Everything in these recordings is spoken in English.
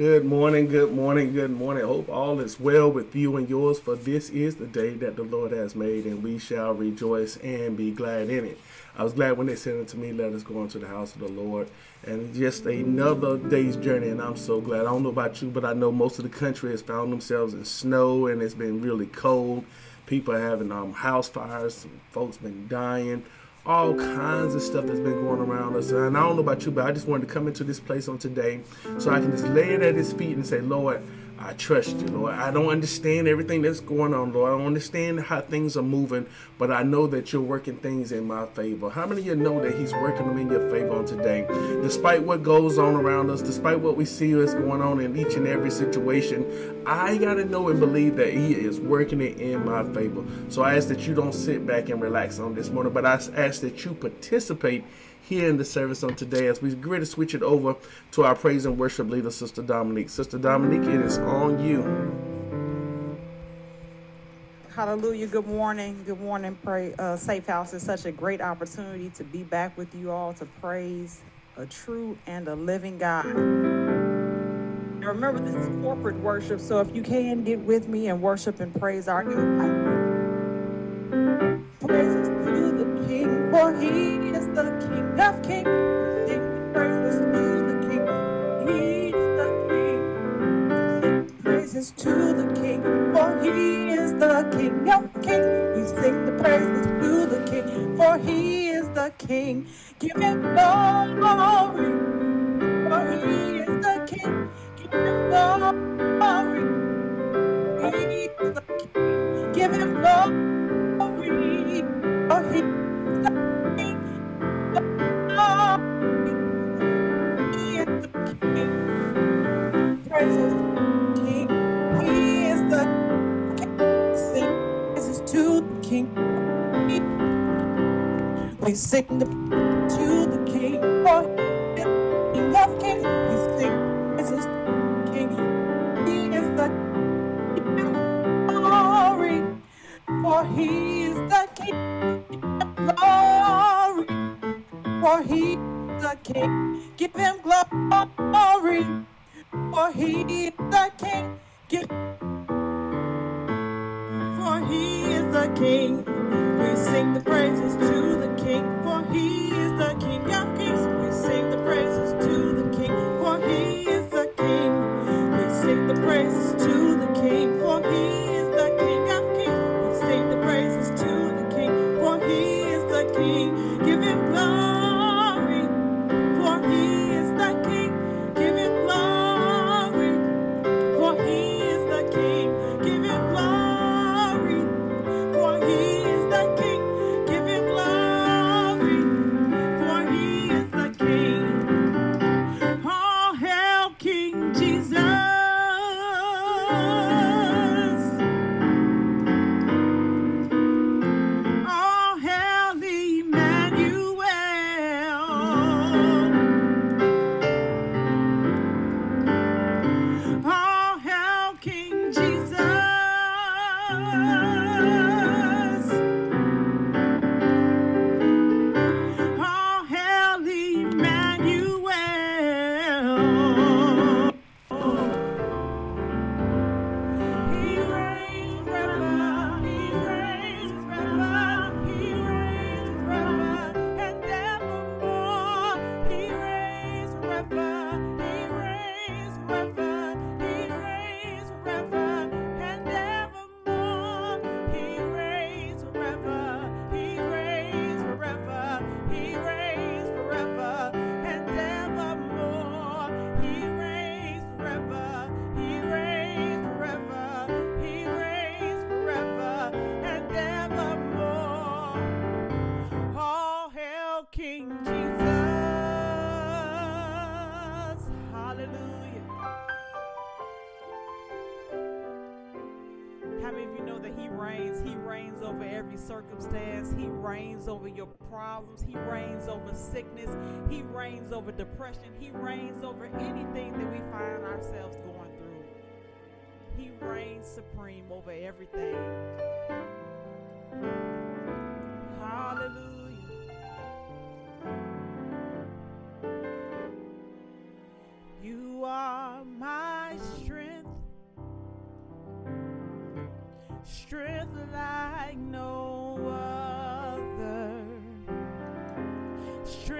Good morning, good morning, good morning. Hope all is well with you and yours, for this is the day that the Lord has made, and we shall rejoice and be glad in it. I was glad when they sent it to me, let us go into the house of the Lord. And just another day's journey, and I'm so glad. I don't know about you, but I know most of the country has found themselves in snow, and it's been really cold. People having um, house fires, folks been dying all kinds of stuff that's been going around us. And I don't know about you, but I just wanted to come into this place on today so I can just lay it at his feet and say, Lord, I trust you, Lord. I don't understand everything that's going on, Lord. I don't understand how things are moving, but I know that you're working things in my favor. How many of you know that He's working them in your favor on today? Despite what goes on around us, despite what we see is going on in each and every situation, I got to know and believe that He is working it in my favor. So I ask that you don't sit back and relax on this morning, but I ask that you participate here in the service on today as we get to switch it over to our praise and worship leader, Sister Dominique. Sister Dominique, it is on you. Hallelujah. Good morning. Good morning. Pray uh, Safe House is such a great opportunity to be back with you all to praise a true and a living God. Now remember, this is corporate worship, so if you can get with me and worship and praise our God. The King, for He is the King of Kings. Sing praises to the King, He is the King. Sing praises to the King, for He is the King of Kings. We sing the praises to the King, for He is the King. Give Him glory, for He is the King. Give Him glory, He is the King. Give Him glory, for He We sing the to the King. For is King of Kings. We sing to the King. He is the King. Glory. For he is the King. Glory. For he is the King. Give him glory. For he is the King. Give for he is the King. We sing the praises to the King, for he is the King of Kings. We sing the praises problems. He reigns over sickness. He reigns over depression. He reigns over anything that we find ourselves going through. He reigns supreme over everything. Hallelujah. You are my strength, strength like no other, strength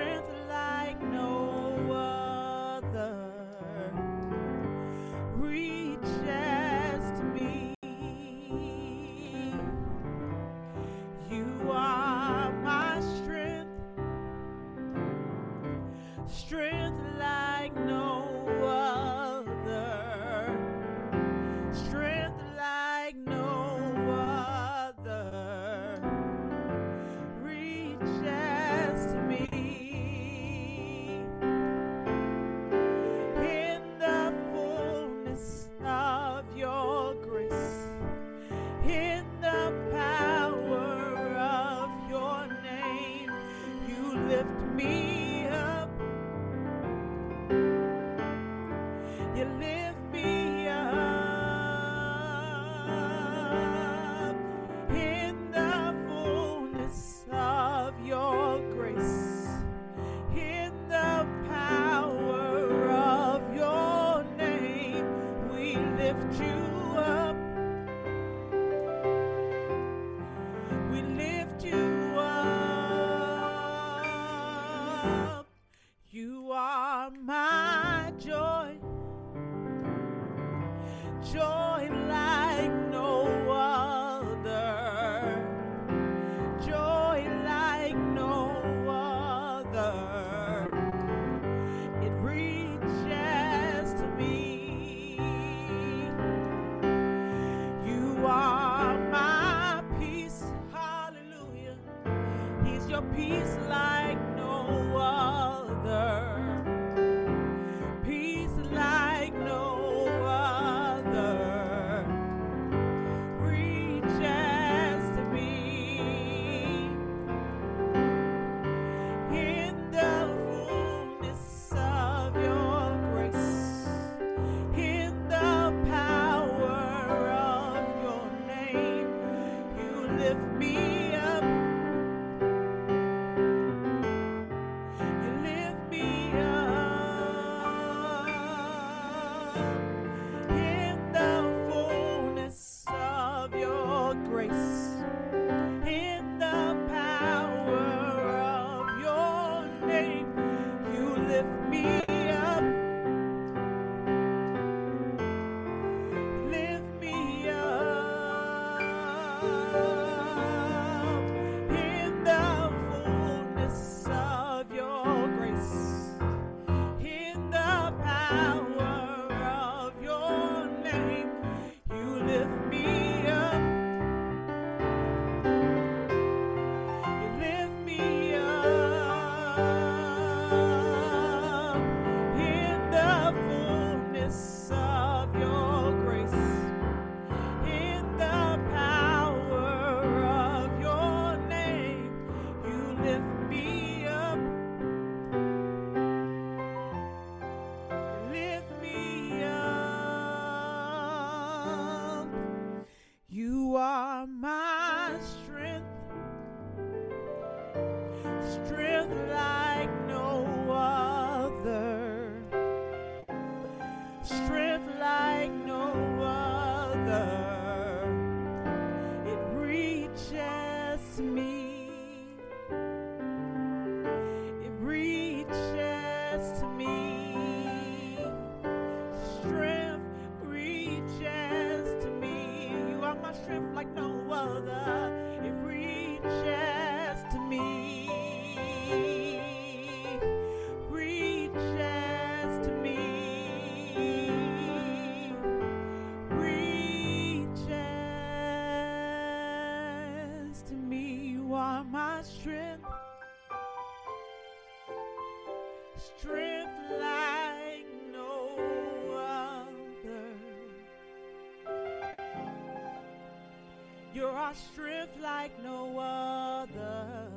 our strength like no other.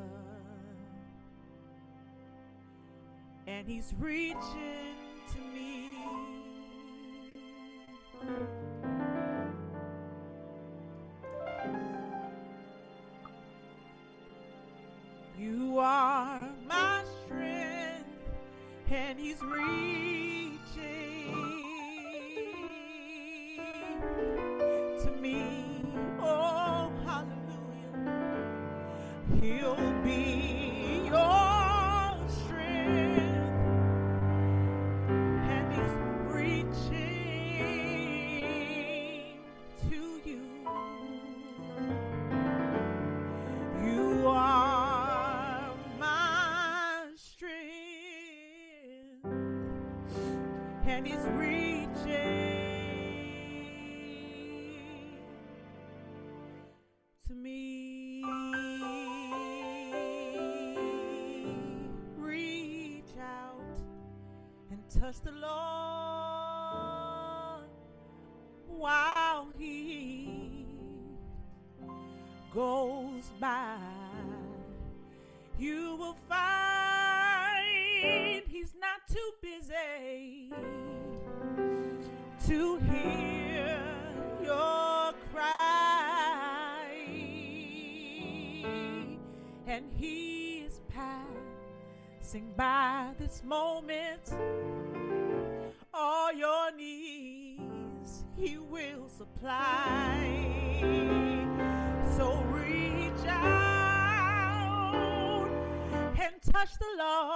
And he's reaching hand reaching to me. Reach out and touch the Lord while He goes by. You will he is passing by this moment. All your needs he will supply. So reach out and touch the Lord.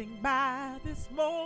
passing by this morning.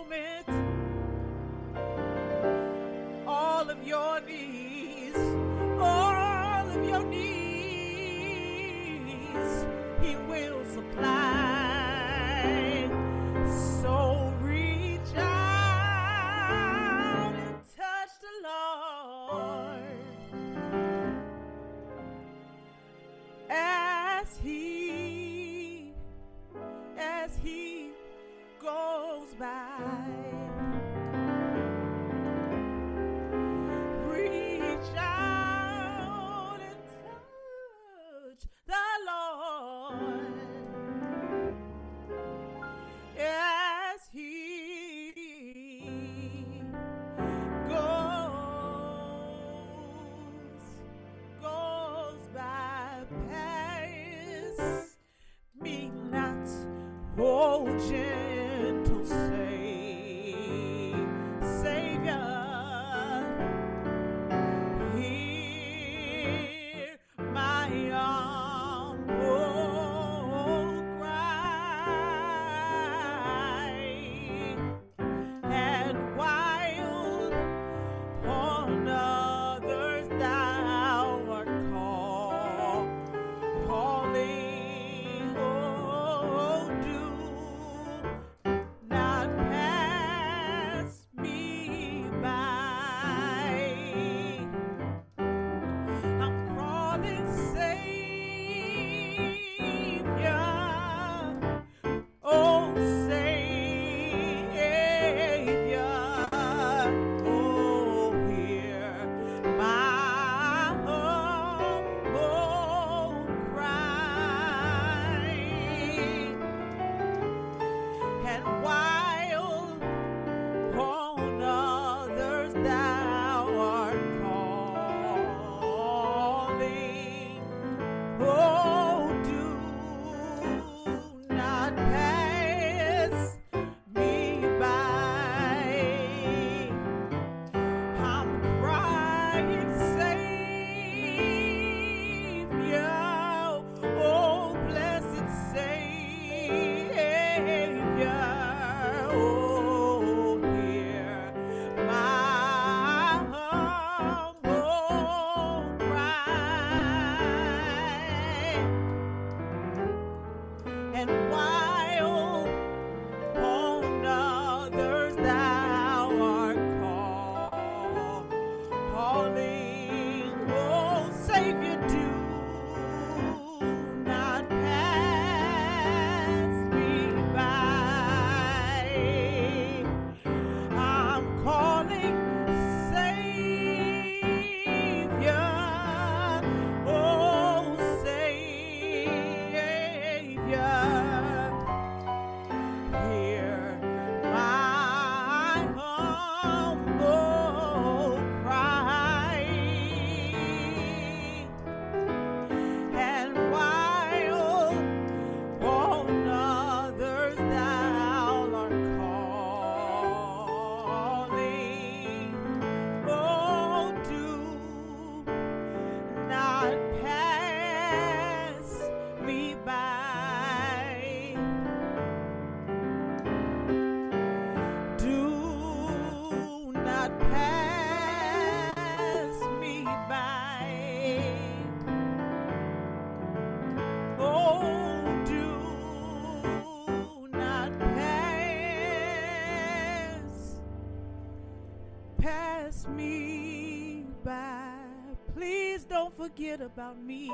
forget about me.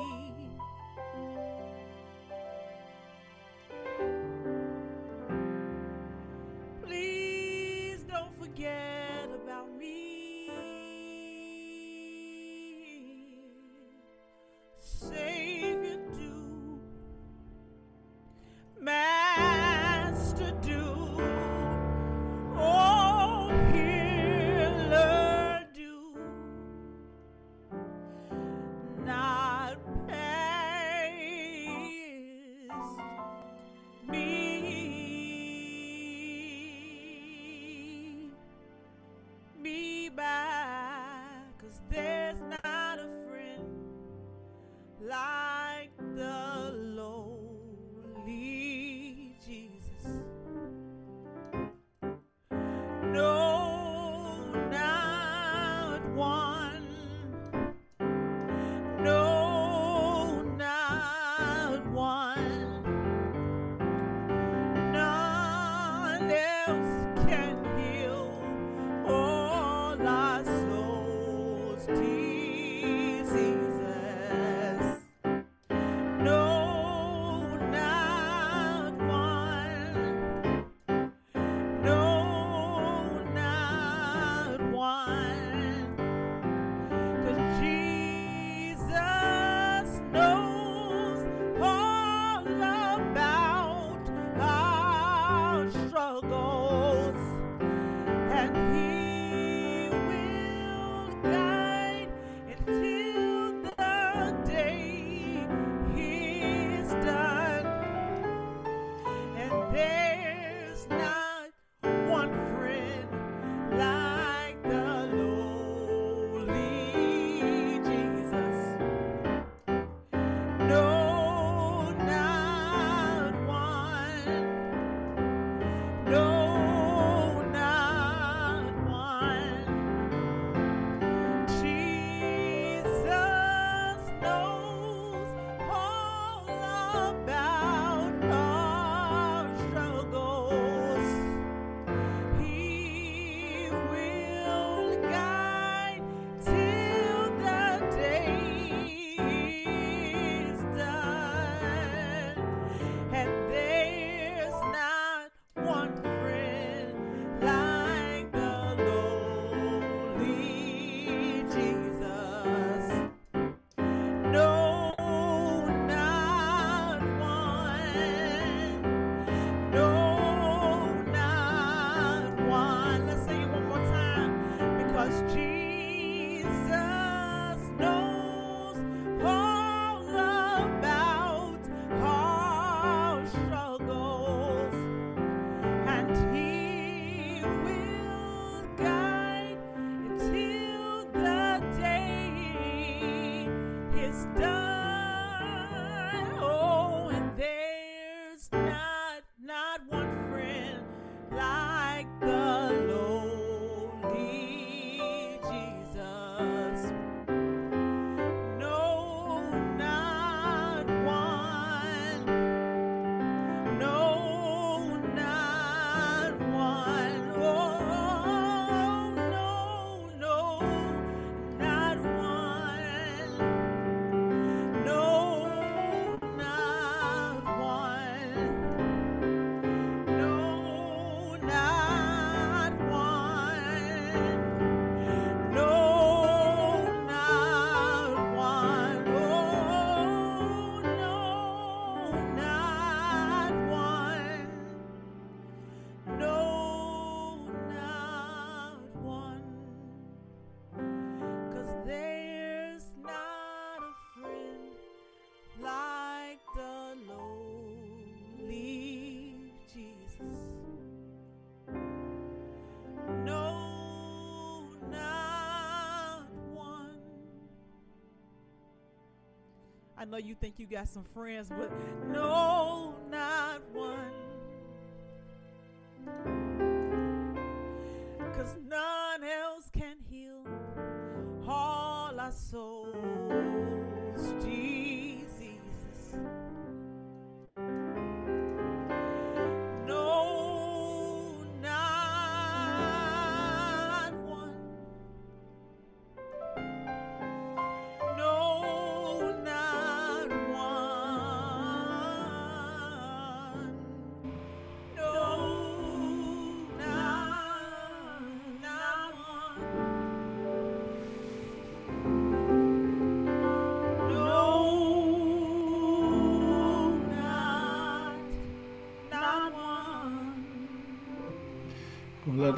know you think you got some friends, but no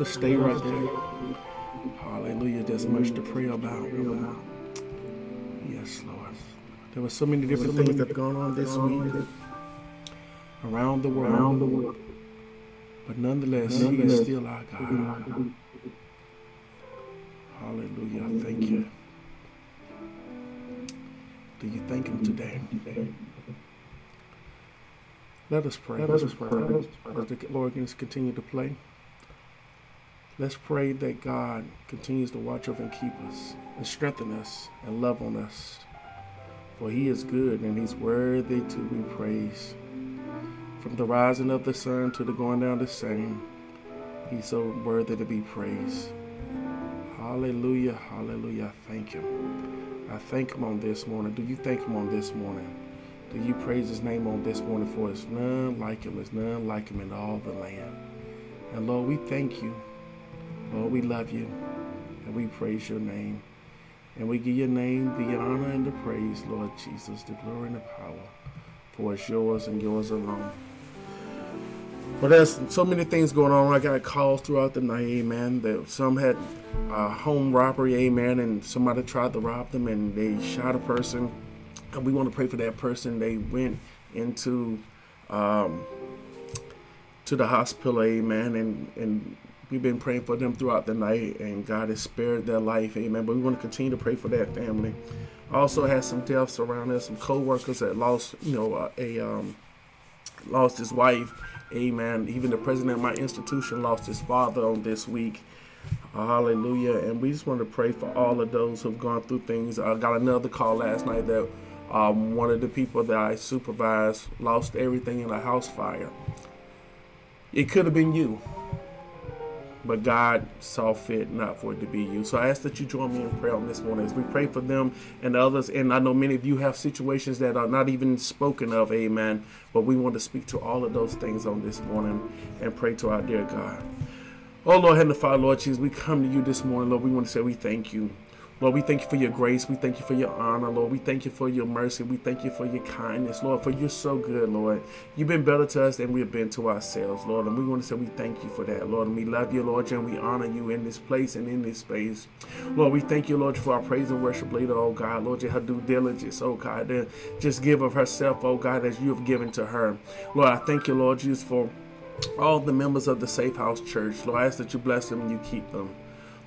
Stay right there. Hallelujah. There's much to pray about. Yes, Lord. There were so many different things that have gone on this week around the world. But nonetheless, He is still our God. Hallelujah. Thank you. Do you thank Him today? Let us pray. Let us pray. As the Lord can continue to play. Let's pray that God continues to watch over and keep us and strengthen us and love on us. For he is good and he's worthy to be praised. From the rising of the sun to the going down the same, he's so worthy to be praised. Hallelujah, hallelujah. I thank him. I thank him on this morning. Do you thank him on this morning? Do you praise his name on this morning? For it's none like him, it's none like him in all the land. And Lord, we thank you. Lord, we love you and we praise your name. And we give your name the honor and the praise, Lord Jesus, the glory and the power. For it's yours and yours alone. But there's so many things going on. I got calls throughout the night, amen. That some had a home robbery, amen, and somebody tried to rob them and they shot a person. And we want to pray for that person. They went into um, to the hospital, amen, and and we've been praying for them throughout the night, and God has spared their life, amen. But we want to continue to pray for that family. Also, had some deaths around us, some co-workers that lost, you know, a, a um, lost his wife Amen. Even the president of my institution lost his father on this week. hallelujah. And we just want to pray for all of those who've gone through things. I got another call last night that um, one of the people that I supervised lost everything in a house fire. It could have been you but God saw fit not for it to be you. So I ask that you join me in prayer on this morning as we pray for them and others. And I know many of you have situations that are not even spoken of, amen. But we want to speak to all of those things on this morning and pray to our dear God. Oh Lord, Heavenly Father, Lord Jesus, we come to you this morning, Lord. We want to say we thank you. Lord, we thank you for your grace. We thank you for your honor, Lord. We thank you for your mercy. We thank you for your kindness, Lord, for you're so good, Lord. You've been better to us than we've been to ourselves, Lord. And we want to say we thank you for that, Lord. And we love you, Lord, and we honor you in this place and in this space. Lord, we thank you, Lord, for our praise and worship leader, oh God. Lord, her due diligence, oh God, to just give of herself, oh God, as you have given to her. Lord, I thank you, Lord, Jesus, for all the members of the Safe House Church. Lord, I ask that you bless them and you keep them.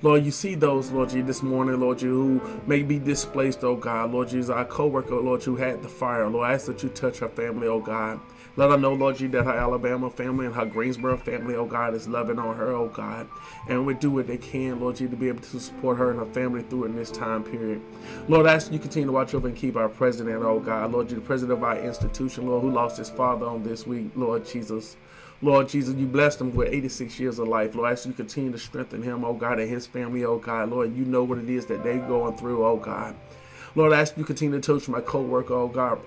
Lord, you see those, Lord Jesus, this morning, Lord Jesus, who may be displaced, oh God. Lord Jesus, our co-worker, Lord, who had the fire. Lord, I ask that you touch her family, oh God. Let her know, Lord Jesus, that her Alabama family and her Greensboro family, oh God, is loving on her, oh God. And we do what they can, Lord Jesus, to be able to support her and her family through in this time period. Lord, I ask you continue to watch over and keep our president, oh God. Lord Jesus, the president of our institution, Lord, who lost his father on this week, Lord Jesus. Lord Jesus, you blessed him with 86 years of life. Lord, I ask you continue to strengthen him, oh God, and his family, oh God. Lord, you know what it is that they're going through, oh God. Lord, I ask you continue to touch my co-worker, oh God.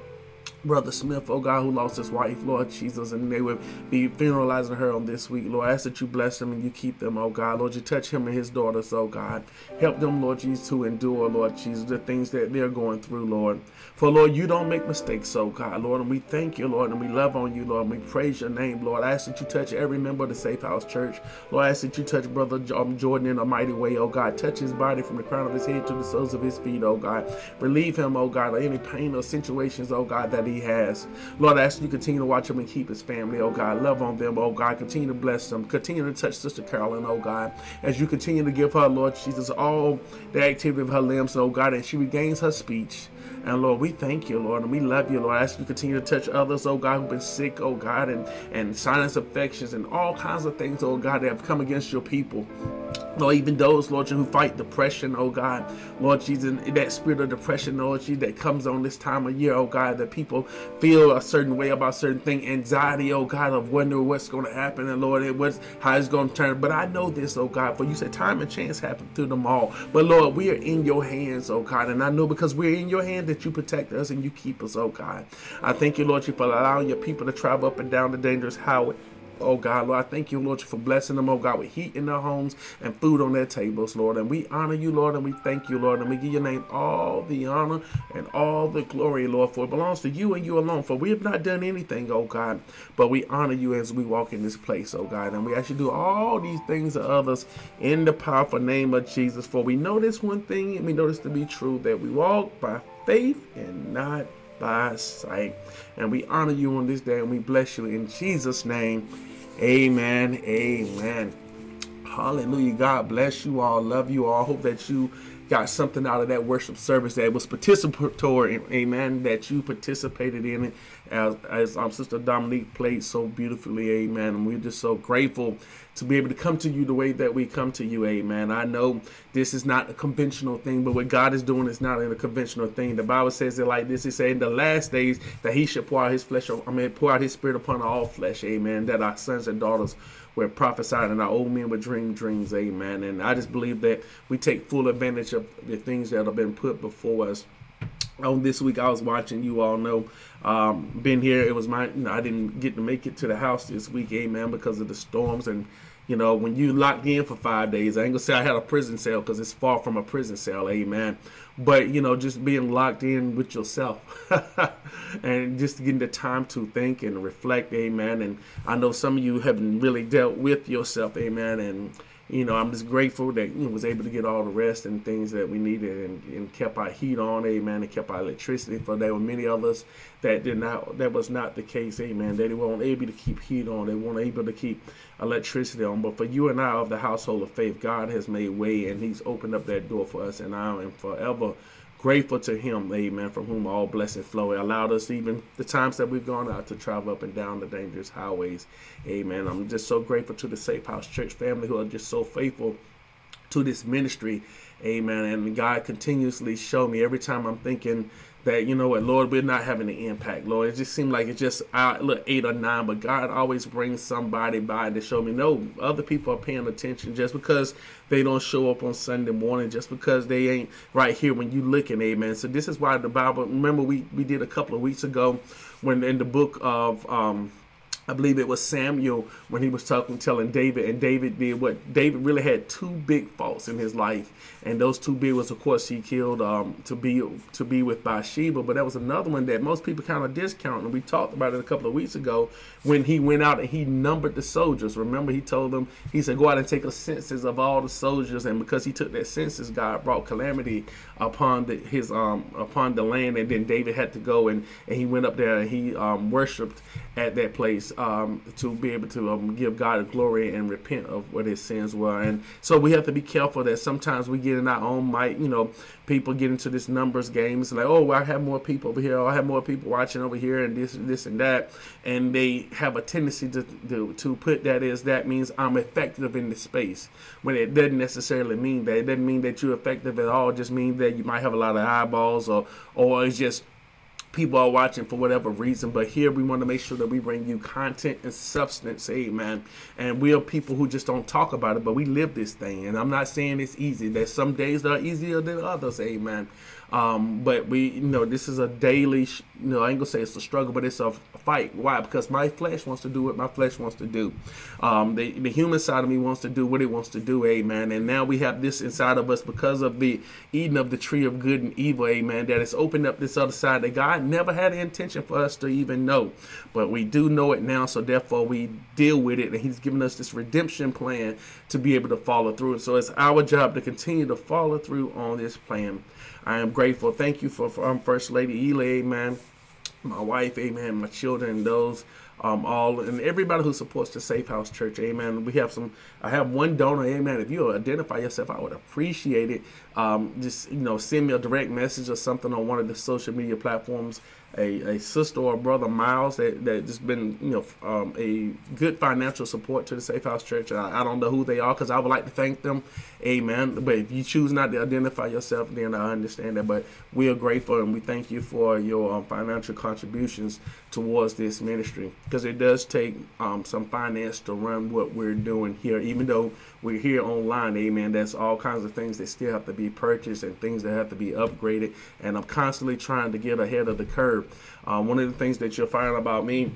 Brother Smith, oh God, who lost his wife, Lord Jesus, and they would be funeralizing her on this week. Lord, I ask that you bless them and you keep them, oh God. Lord, you touch him and his daughters, oh God. Help them, Lord Jesus, to endure, Lord Jesus, the things that they're going through, Lord. For, Lord, you don't make mistakes, oh God, Lord. And we thank you, Lord, and we love on you, Lord. And we praise your name, Lord. I ask that you touch every member of the Safe House Church. Lord, I ask that you touch Brother um, Jordan in a mighty way, oh God. Touch his body from the crown of his head to the soles of his feet, oh God. Relieve him, oh God, of any pain or situations, oh God, that he has. Lord, I ask you continue to watch him and keep his family, oh God. Love on them, oh God. Continue to bless them. Continue to touch Sister Carolyn, oh God. As you continue to give her, Lord Jesus, all the activity of her limbs, oh God, and she regains her speech. And Lord, we thank you, Lord, and we love you, Lord. I ask you to continue to touch others, oh God, who've been sick, oh God, and, and sinus infections and all kinds of things, oh God, that have come against your people. Lord, even those, Lord, who fight depression, oh God, Lord Jesus, that spirit of depression, Lord Jesus, that comes on this time of year, oh God, that people feel a certain way about certain thing, anxiety, oh God, of wondering what's going to happen, and Lord, it was how it's going to turn. But I know this, oh God, for you said time and chance happen through them all. But Lord, we are in your hands, oh God, and I know because we're in your hand that you protect us and you keep us, oh God. I thank you, Lord, you for allowing your people to travel up and down the dangerous highway oh God, Lord. I thank you, Lord, for blessing them, oh God, with heat in their homes and food on their tables, Lord. And we honor you, Lord, and we thank you, Lord, and we give your name all the honor and all the glory, Lord, for it belongs to you and you alone. For we have not done anything, oh God, but we honor you as we walk in this place, oh God. And we actually do all these things to others in the powerful name of Jesus. For we know this one thing, and we know this to be true, that we walk by faith and not by sight. And we honor you on this day and we bless you in Jesus' name. Amen. Amen. Hallelujah. God bless you all. Love you all. Hope that you got something out of that worship service that was participatory. Amen. That you participated in it as, as um, Sister Dominique played so beautifully. Amen. And we're just so grateful to be able to come to you the way that we come to you. Amen. I know this is not a conventional thing, but what God is doing is not in a conventional thing. The Bible says it like this. It said in the last days that he should pour out his flesh, I mean, pour out his spirit upon all flesh. Amen. That our sons and daughters were prophesied and our old men would dream dreams. Amen. And I just believe that we take full advantage of the things that have been put before us on this week I was watching you all know um, been here it was my you know, I didn't get to make it to the house this week amen because of the storms and you know when you locked in for five days I ain't gonna say I had a prison cell because it's far from a prison cell amen but you know just being locked in with yourself and just getting the time to think and reflect amen and I know some of you haven't really dealt with yourself amen and you know, I'm just grateful that you know, was able to get all the rest and things that we needed and, and kept our heat on, amen, and kept our electricity. For there were many others that did not, that was not the case, amen. They weren't able to keep heat on, they weren't able to keep electricity on. But for you and I of the household of faith, God has made way and He's opened up that door for us, and I am forever grateful to him, amen, from whom all blessings flow. It allowed us even the times that we've gone out to travel up and down the dangerous highways. Amen. I'm just so grateful to the Safe House Church family who are just so faithful to this ministry. Amen. And God continuously show me every time I'm thinking that you know what, Lord, we're not having an impact, Lord. It just seemed like it's just uh, look eight or nine, but God always brings somebody by to show me no, other people are paying attention just because they don't show up on Sunday morning, just because they ain't right here when you looking, amen. So this is why the Bible. Remember, we we did a couple of weeks ago when in the book of um, I believe it was Samuel when he was talking, telling David, and David did what David really had two big faults in his life, and those two big was, of course, he killed um, to be to be with Bathsheba, but that was another one that most people kind of discount, and we talked about it a couple of weeks ago when he went out and he numbered the soldiers. Remember, he told them, he said, go out and take a census of all the soldiers, and because he took that census, God brought calamity upon the, his um upon the land, and then David had to go and and he went up there and he um worshipped at that place um, to be able to um, give God glory and repent of what his sins were. And so we have to be careful that sometimes we get in our own might, you know, people get into this numbers games like, oh, well, I have more people over here, I have more people watching over here, and this, this, and that, and they have a tendency to to, to put that is that means I'm effective in the space when it doesn't necessarily mean that. It doesn't mean that you're effective at all. It just means that you might have a lot of eyeballs, or or it's just people are watching for whatever reason. But here we want to make sure that we bring you content and substance, amen. And we are people who just don't talk about it, but we live this thing. And I'm not saying it's easy. There's some days that are easier than others, amen. Um, but we, you know, this is a daily, you know, I ain't gonna say it's a struggle, but it's a fight. Why? Because my flesh wants to do what my flesh wants to do. Um, the, the human side of me wants to do what it wants to do, amen. And now we have this inside of us because of the eating of the tree of good and evil, amen, that has opened up this other side that God never had the intention for us to even know. But we do know it now, so therefore we deal with it, and He's given us this redemption plan to be able to follow through. So it's our job to continue to follow through on this plan. I am grateful. Thank you for, for um, First Lady Ela, amen. My wife, amen. My children, those um, all and everybody who supports the Safe House Church, amen. We have some. I have one donor, amen. If you identify yourself, I would appreciate it. Um, just you know, send me a direct message or something on one of the social media platforms a, a sister or a brother Miles that that just been you know um, a good financial support to the Safe House Church. I, I don't know who they are because I would like to thank them, Amen. But if you choose not to identify yourself, then I understand that. But we are grateful and we thank you for your um, financial contributions towards this ministry because it does take um, some finance to run what we're doing here, even though we're here online, amen. That's all kinds of things that still have to be purchased and things that have to be upgraded. And I'm constantly trying to get ahead of the curve. Uh, one of the things that you'll find about me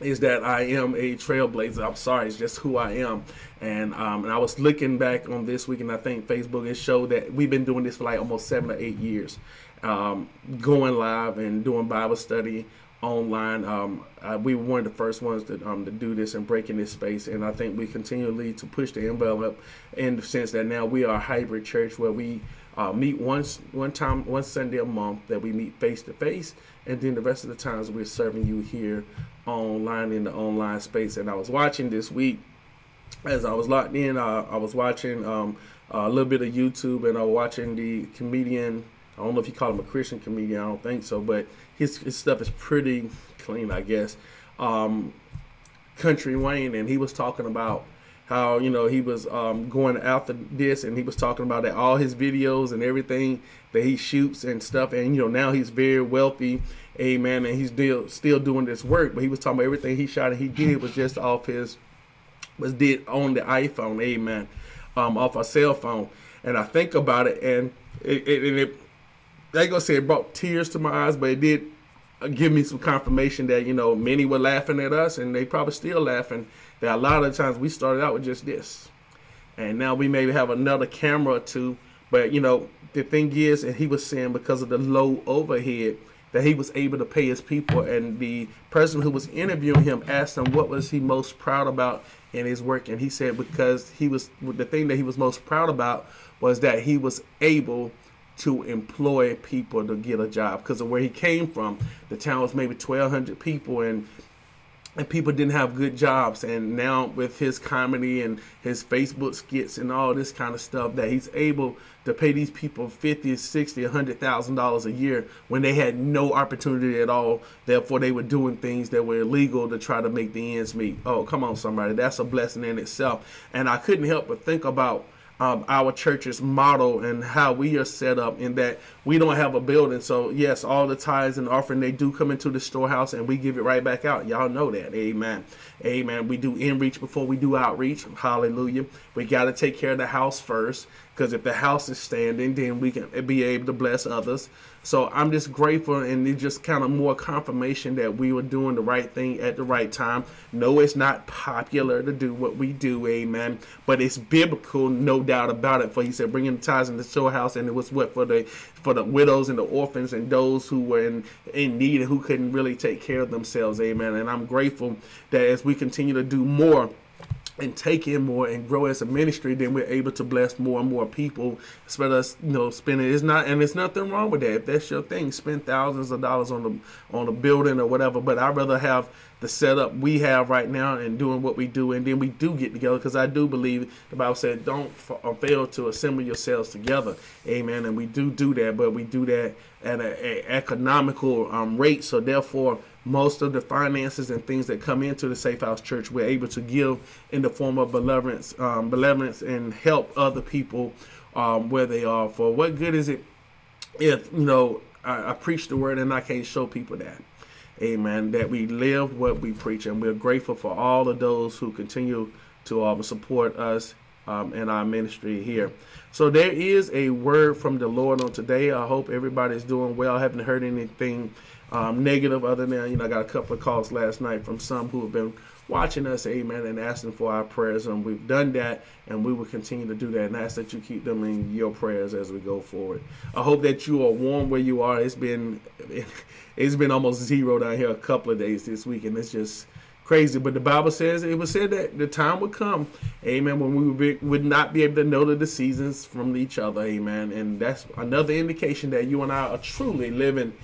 is that I am a trailblazer. I'm sorry, it's just who I am. And um, and I was looking back on this week, and I think Facebook has showed that we've been doing this for like almost seven or eight years, um, going live and doing Bible study online. Um, we were one of the first ones to, um, to do this and break in this space, and I think we continually to push the envelope in the sense that now we are a hybrid church where we uh, meet once one time one Sunday a month that we meet face to face, and then the rest of the times we're serving you here online in the online space. And I was watching this week as I was locked in. Uh, I was watching um, a little bit of YouTube, and I was watching the comedian. I don't know if you call him a Christian comedian. I don't think so, but his his stuff is pretty clean, I guess. Um, Country Wayne, and he was talking about how you know he was um, going after this and he was talking about that all his videos and everything that he shoots and stuff. And you know now he's very wealthy. Amen. And he's still still doing this work. But he was talking about everything he shot and he did was just off his was did on the iphone. Amen. Um, off a cell phone. And i think about it and it, it, and it they gonna say it brought tears to my eyes but it did uh, give me some confirmation that you know many were laughing at us and they probably still laughing that a lot of times we started out with just this. And now we maybe have another camera or two. But you know the thing is and he was saying because of the low overhead that he was able to pay his people. And the person who was interviewing him asked him what was he most proud about in his work. And he said because he was the thing that he was most proud about was that he was able to employ people to get a job. Because of where he came from the town was maybe 1200 people and and people didn't have good jobs. And now with his comedy and his facebook skits and all this kind of stuff that he's able to pay these people 50 60 100 thousand dollars a year when they had no opportunity at all. Therefore they were doing things that were illegal to try to make the ends meet. Oh come on somebody. That's a blessing in itself. And i couldn't help but think about um, our church's model and how we are set up in that we don't have a building. So yes, all the tithes and offering they do come into the storehouse and we give it right back out. Y'all know that. Amen. Amen. We do in reach before we do outreach. Hallelujah. We got to take care of the house first because if the house is standing, then we can be able to bless others. So I'm just grateful and it's just kind of more confirmation that we were doing the right thing at the right time. No, it's not popular to do what we do, amen. But it's biblical, no doubt about it. For he said, bringing the tithes in the storehouse, and it was what for the for the widows and the orphans and those who were in in need and who couldn't really take care of themselves, amen. And I'm grateful that as we continue to do more and take in more and grow as a ministry, then we're able to bless more and more people. Instead of you know spending, it's not and it's nothing wrong with that. If that's your thing, spend thousands of dollars on the on a building or whatever. But I'd rather have the setup we have right now and doing what we do, and then we do get together because I do believe the Bible said, "Don't uh, fail to assemble yourselves together." Amen. And we do do that, but we do that at an economical um, rate. So therefore, most of the finances and things that come into the Safe House Church, we're able to give in the form of benevolence, um, benevolence, and help other people um, where they are. For what good is it if you know I, I preach the word and I can't show people that? Amen. That we live what we preach, and we're grateful for all of those who continue to um, support us um, in our ministry here. So there is a word from the Lord on today. I hope everybody's doing well. I haven't heard anything um, negative other than you know I got a couple of calls last night from some who have been watching us, amen, and asking for our prayers. And we've done that, and we will continue to do that. And ask that you keep them in your prayers as we go forward. I hope that you are warm where you are. It's been it's been almost zero down here a couple of days this week, and it's just crazy. But the Bible says it was said that the time would come, amen, when we would, be, would not be able to know the seasons from each other, amen. And that's another indication that you and I are truly living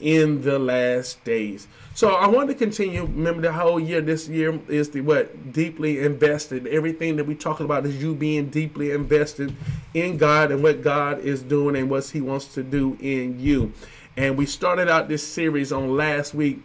in the last days. So I want to continue. Remember the whole year. This year is the what deeply invested. Everything that we talking about is you being deeply invested in God and what God is doing and what He wants to do in you. And we started out this series on last week,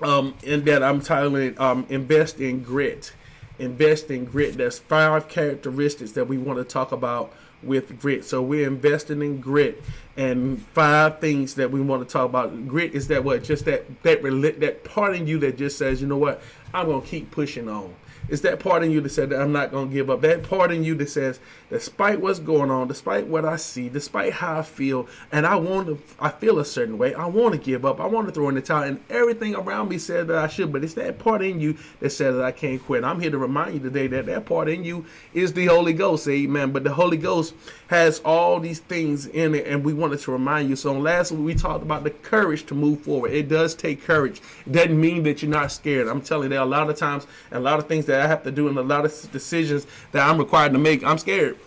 um, in that I'm titling um, "Invest in Grit." Invest in grit. There's five characteristics that we want to talk about with grit. So we're investing in grit and five things that we want to talk about. Grit is that what? Just that that that part in you that just says, you know what? I'm gonna keep pushing on. It's that part in you that said that I'm not going to give up. That part in you that says, despite what's going on, despite what I see, despite how I feel, and I want to, I feel a certain way. I want to give up. I want to throw in the towel, and everything around me said that I should. But it's that part in you that said that I can't quit. I'm here to remind you today that that part in you is the Holy Ghost, Amen. But the Holy Ghost has all these things in it, and we wanted to remind you. So last week we talked about the courage to move forward. It does take courage. It doesn't mean that you're not scared. I'm telling you, there are a lot of times, and a lot of things that I have to do, and a lot of decisions that I'm required to make. I'm scared.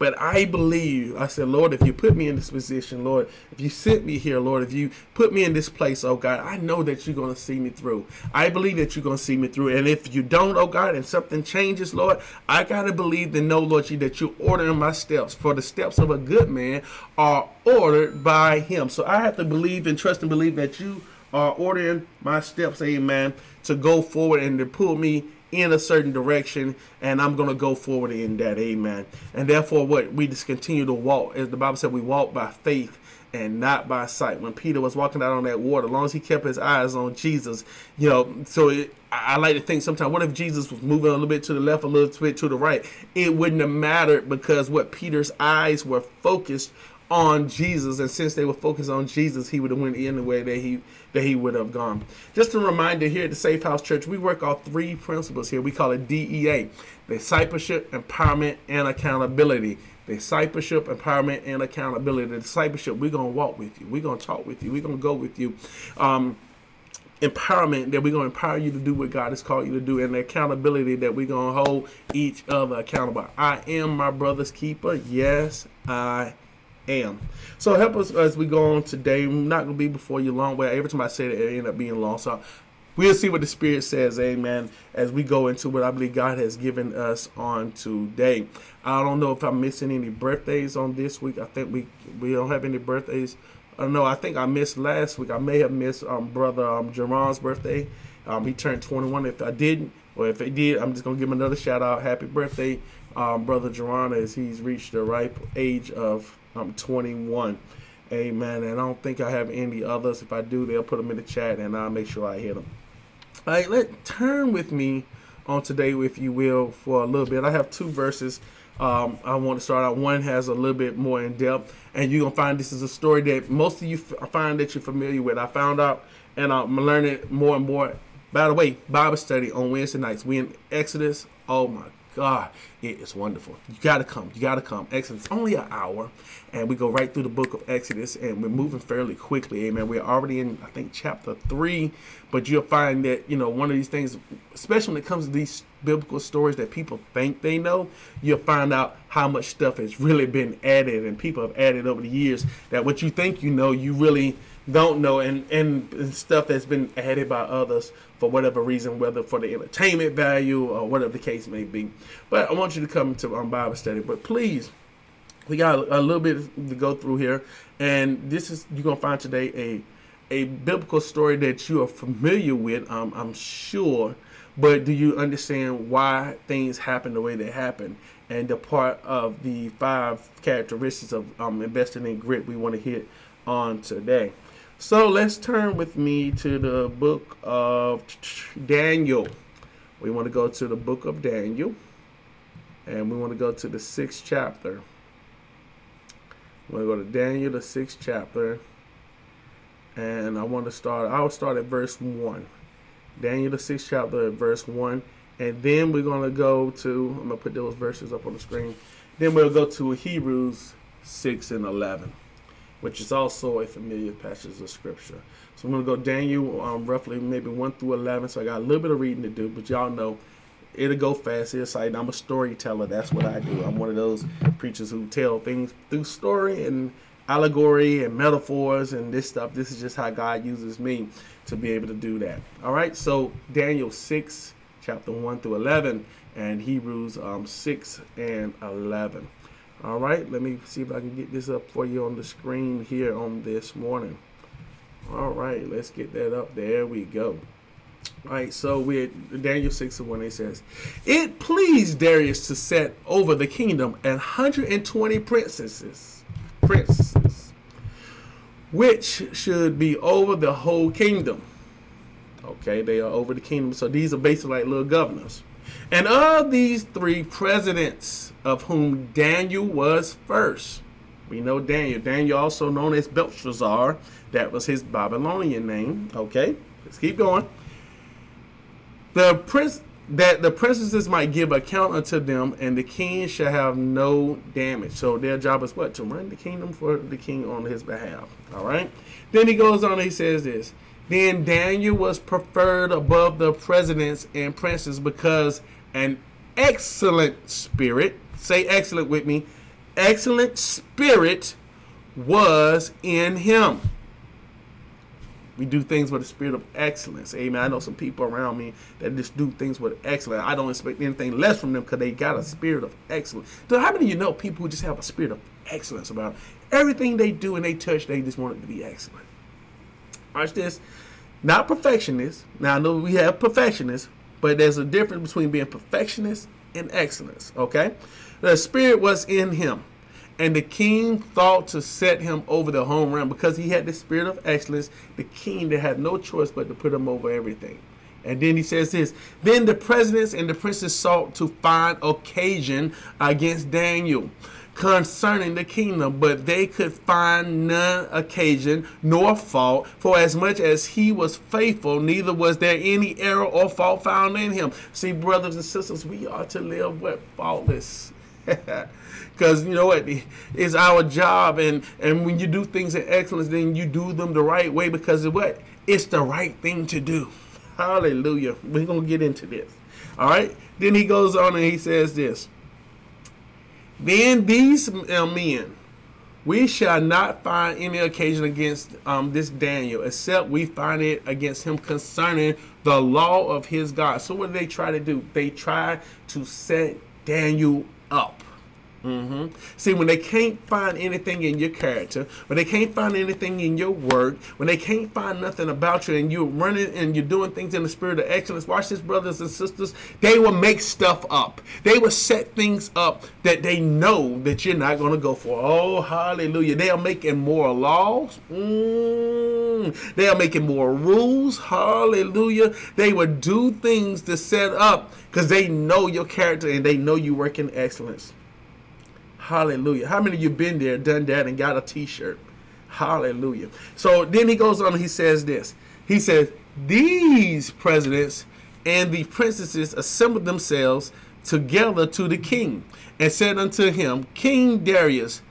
But I believe, I said, Lord, if you put me in this position, Lord, if you sent me here, Lord, if you put me in this place, oh God, I know that you're going to see me through. I believe that you're going to see me through. And if you don't, oh God, and something changes, Lord, I got to believe and know, Lord, that you're ordering my steps. For the steps of a good man are ordered by him. So I have to believe and trust and believe that you are ordering my steps, amen, to go forward and to pull me in a certain direction and I'm going to go forward in that amen. And therefore what we just continue to walk as the Bible said we walk by faith and not by sight. When Peter was walking out on that water as long as he kept his eyes on Jesus you know so it, I like to think sometimes what if Jesus was moving a little bit to the left a little bit to the right? It wouldn't have mattered because what Peter's eyes were focused on Jesus, and since they were focused on Jesus, he would have went in the way that he that he would have gone. Just a reminder here at the Safe House Church, we work off three principles here. We call it DEA: discipleship, empowerment, and accountability. Discipleship, empowerment, and accountability. The discipleship, we're gonna walk with you. We're gonna talk with you. We're gonna go with you. Um, empowerment that we're going to empower you to do what God has called you to do, and the accountability that we're going to hold each other accountable. I am my brother's keeper. Yes, I am. So help us as we go on today. I'm not gonna be before you long, but every time I say it, it end up being long. So we'll see what the Spirit says, Amen. As we go into what I believe God has given us on today. I don't know if I'm missing any birthdays on this week. I think we we don't have any birthdays. I don't know. I think I missed last week. I may have missed um, brother um, Jerron's birthday. Um, he turned 21. If I didn't, or if I did, I'm just gonna give him another shout out. Happy birthday, um, brother Jerron, as he's reached the ripe age of I'm 21. Amen. And I don't think I have any others. If I do, they'll put them in the chat and I'll make sure I hit them. All right, let turn with me on today, if you will, for a little bit. I have two verses. Um, I want to start out. One has a little bit more in depth, and you're gonna find this is a story that most of you f- find that you're familiar with. I found out, and I'm learning more and more. By the way, Bible study on Wednesday nights. We in Exodus. Oh my God, it is wonderful. You got to come. You got to come. Exodus only an hour, and we go right through the book of Exodus, and we're moving fairly quickly. Amen. We're already in, I think, chapter three, but you'll find that you know one of these things, especially when it comes to these biblical stories that people think they know, you'll find out how much stuff has really been added, and people have added over the years. That what you think you know, you really don't know, and, and, and stuff that's been added by others for whatever reason, whether for the entertainment value or whatever the case may be. But I want you to come to um, Bible study. But please, we got a, a little bit to go through here, and this is you're gonna find today a a biblical story that you are familiar with. Um, I'm sure, but do you understand why things happen the way they happen? And the part of the five characteristics of um, investing in grit we want to hit on today. So let's turn with me to the book of Daniel. We want to go to the book of Daniel. And we want to go to the sixth chapter. We're going to go to Daniel, the sixth chapter. And I want to start, I'll start at verse 1. Daniel, the sixth chapter, verse 1. And then we're going to go to, I'm going to put those verses up on the screen. Then we'll go to Hebrews 6 and 11 which is also a familiar passage of scripture. So I'm going to go Daniel um, roughly maybe 1 through 11. So I got a little bit of reading to do, but y'all know it'll go fast. It's like I'm a storyteller. That's what I do. I'm one of those preachers who tell things through story and allegory and metaphors and this stuff. This is just how God uses me to be able to do that. All right. So Daniel 6, chapter 1 through 11, and Hebrews um, 6 and 11. All right, let me see if I can get this up for you on the screen here on this morning. All right, let's get that up. There we go. All right, so we Daniel 6 and 1 it says, It pleased Darius to set over the kingdom an 120 princesses. Princesses which should be over the whole kingdom. Okay, they are over the kingdom. So these are basically like little governors. And of these three presidents, of whom Daniel was first, we know Daniel. Daniel, also known as Belshazzar, that was his Babylonian name. Okay, let's keep going. The prince that the princesses might give account unto them, and the king shall have no damage. So their job is what? To run the kingdom for the king on his behalf. All right. Then he goes on. he says this. Then Daniel was preferred above the presidents and princes because an excellent spirit, say excellent with me, excellent spirit was in him. We do things with a spirit of excellence. Amen. I know some people around me that just do things with excellence. I don't expect anything less from them because they got a spirit of excellence. So how many of you know people who just have a spirit of excellence about everything they do and they touch, they just want it to be excellent. Watch this. Not perfectionists. Now I know we have perfectionists, but there's a difference between being perfectionist and excellence. Okay? The spirit was in him. And the king thought to set him over the home realm because he had the spirit of excellence. The king that had no choice but to put him over everything. And then he says this Then the presidents and the princes sought to find occasion against Daniel concerning the kingdom, but they could find none occasion nor fault, for as much as he was faithful, neither was there any error or fault found in him. See, brothers and sisters, we are to live what faultless. because you know what? It's our job and and when you do things in excellence then you do them the right way because of what? It's the right thing to do. Hallelujah. We're gonna get into this. All right? Then he goes on and he says this. Then these uh, men we shall not find any occasion against um, this Daniel, except we find it against him concerning the law of his God. So, what do they try to do? They try to set Daniel up. Mm-hmm. See, when they can't find anything in your character, when they can't find anything in your work, when they can't find nothing about you, and you're running and you're doing things in the spirit of excellence, watch this, brothers and sisters. They will make stuff up. They will set things up that they know that you're not going to go for. Oh, hallelujah! They are making more laws. Mm. They are making more rules. Hallelujah! They will do things to set up because they know your character and they know you work in excellence. Hallelujah. How many of you been there, done that, and got a t-shirt? Hallelujah. So then he goes on he says this. He says, These presidents and the princesses assembled themselves together to the king and said unto him, King Darius,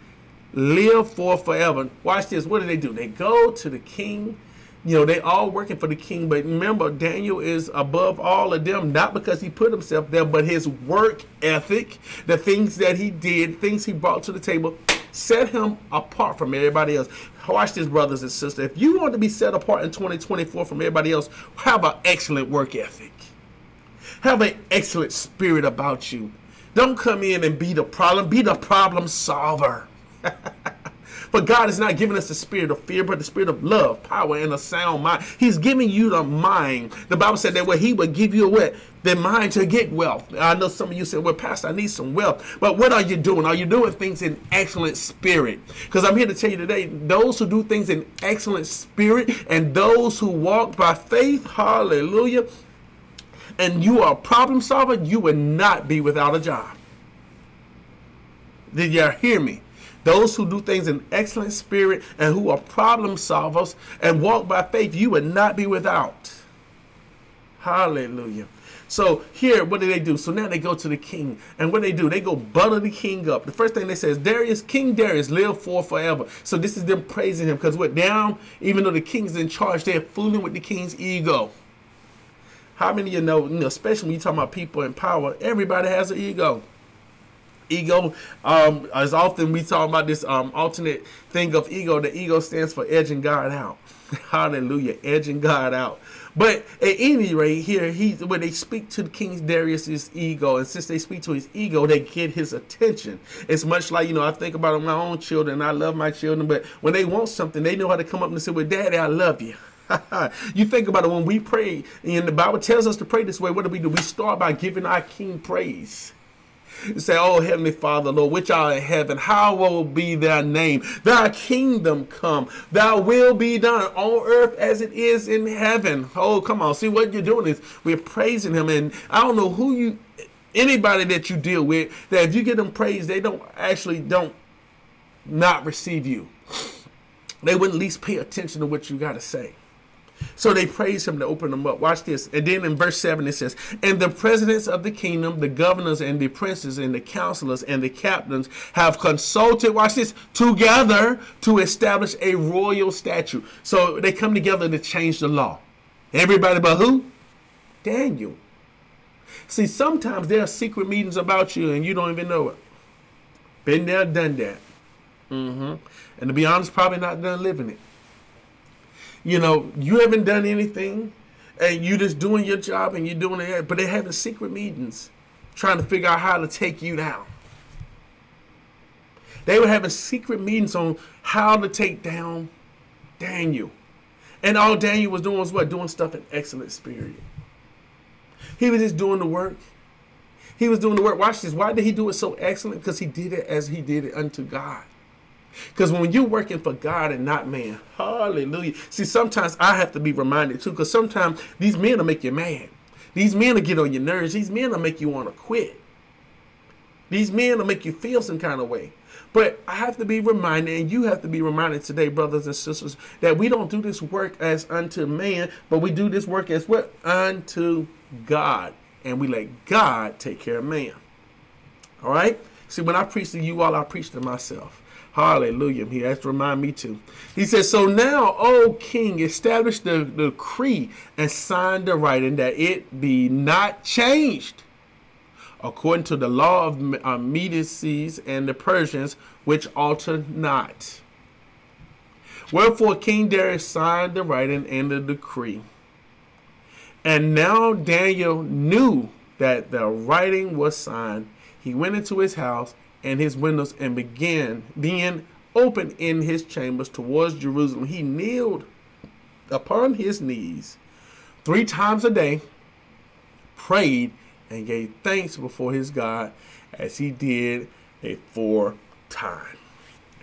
live for forever. Watch this. What do they do? They go to the king you know, they all working for the king. But remember, Daniel is above all of them, not because he put himself there, but his work ethic, the things that he did, things he brought to the table, set him apart from everybody else. Watch this, brothers and sisters. If you want to be set apart in 2024 from everybody else, have an excellent work ethic. Have an excellent spirit about you. Don't come in and be the problem. Be the problem solver. But God has not given us the spirit of fear, but the spirit of love, power, and a sound mind. He's giving you the mind. The Bible said that what He would give you what? The mind to get wealth. I know some of you said, Well, Pastor, I need some wealth. But what are you doing? Are you doing things in excellent spirit? Because I'm here to tell you today, those who do things in excellent spirit and those who walk by faith, hallelujah, and you are a problem solver, you will not be without a job. Did y'all hear me? Those who do things in excellent spirit and who are problem solvers and walk by faith, you would not be without. Hallelujah. So here, what do they do? So now they go to the king, and what they do? They go butter the king up. The first thing they say is, "Darius, King Darius, live for forever." So this is them praising him because what down, even though the king's in charge, they're fooling with the king's ego. How many of you know, you know, especially when you talk about people in power, everybody has an ego ego. Um, as often we talk about this um, alternate thing of ego the ego stands for edging god out. Hallelujah. Edging god out. But at any rate here he when they speak to the king darius's ego and since they speak to his ego they get his attention. It's much like you know i think about my own children. I love my children but when they want something they know how to come up and say well daddy i love you. You think about it when we pray and the bible tells us to pray this way what do we do? We start by giving our king praise Say, Oh, Heavenly Father, Lord, which art in heaven, how will be thy name? Thy kingdom come, thy will be done on earth as it is in heaven. Oh, come on. See, what you're doing is we're praising him. And I don't know who you, anybody that you deal with, that if you get them praise, they don't actually don't not receive you. They wouldn't at least pay attention to what you got to say. So they praise him to open them up. Watch this. And then in verse 7 it says, And the presidents of the kingdom, the governors and the princes and the counselors and the captains have consulted, watch this, together to establish a royal statute. So they come together to change the law. Everybody but who? Daniel. See, sometimes there are secret meetings about you and you don't even know it. Been there, done that. Mm-hmm. And to be honest, probably not done living it you know, you haven't done anything and you're just doing your job and you're doing it, but they're having secret meetings trying to figure out how to take you down. They were having secret meetings on how to take down Daniel. And all Daniel was doing was what? Doing stuff in excellent spirit. He was just doing the work. He was doing the work. Watch this. Why did he do it so excellent? Because he did it as he did it unto God. Because when you're working for God and not man, hallelujah. See, sometimes I have to be reminded too, because sometimes these men will make you mad. These men will get on your nerves. These men will make you want to quit. These men will make you feel some kind of way. But I have to be reminded, and you have to be reminded today, brothers and sisters, that we don't do this work as unto man, but we do this work as what? Unto God. And we let God take care of man. All right? See, when I preach to you all, I preach to myself. Hallelujah. He has to remind me too. He says, So now, O king, establish the, decree and sign the writing that it be not changed according to the law of uh, Medes and the Persians, which alter not. Wherefore King Darius signed the writing and the decree. And now Daniel knew that the writing was signed. He went into his house and his windows and began being open in his chambers towards Jerusalem. He kneeled upon his knees three times a day, prayed, and gave thanks before his God as he did a four time.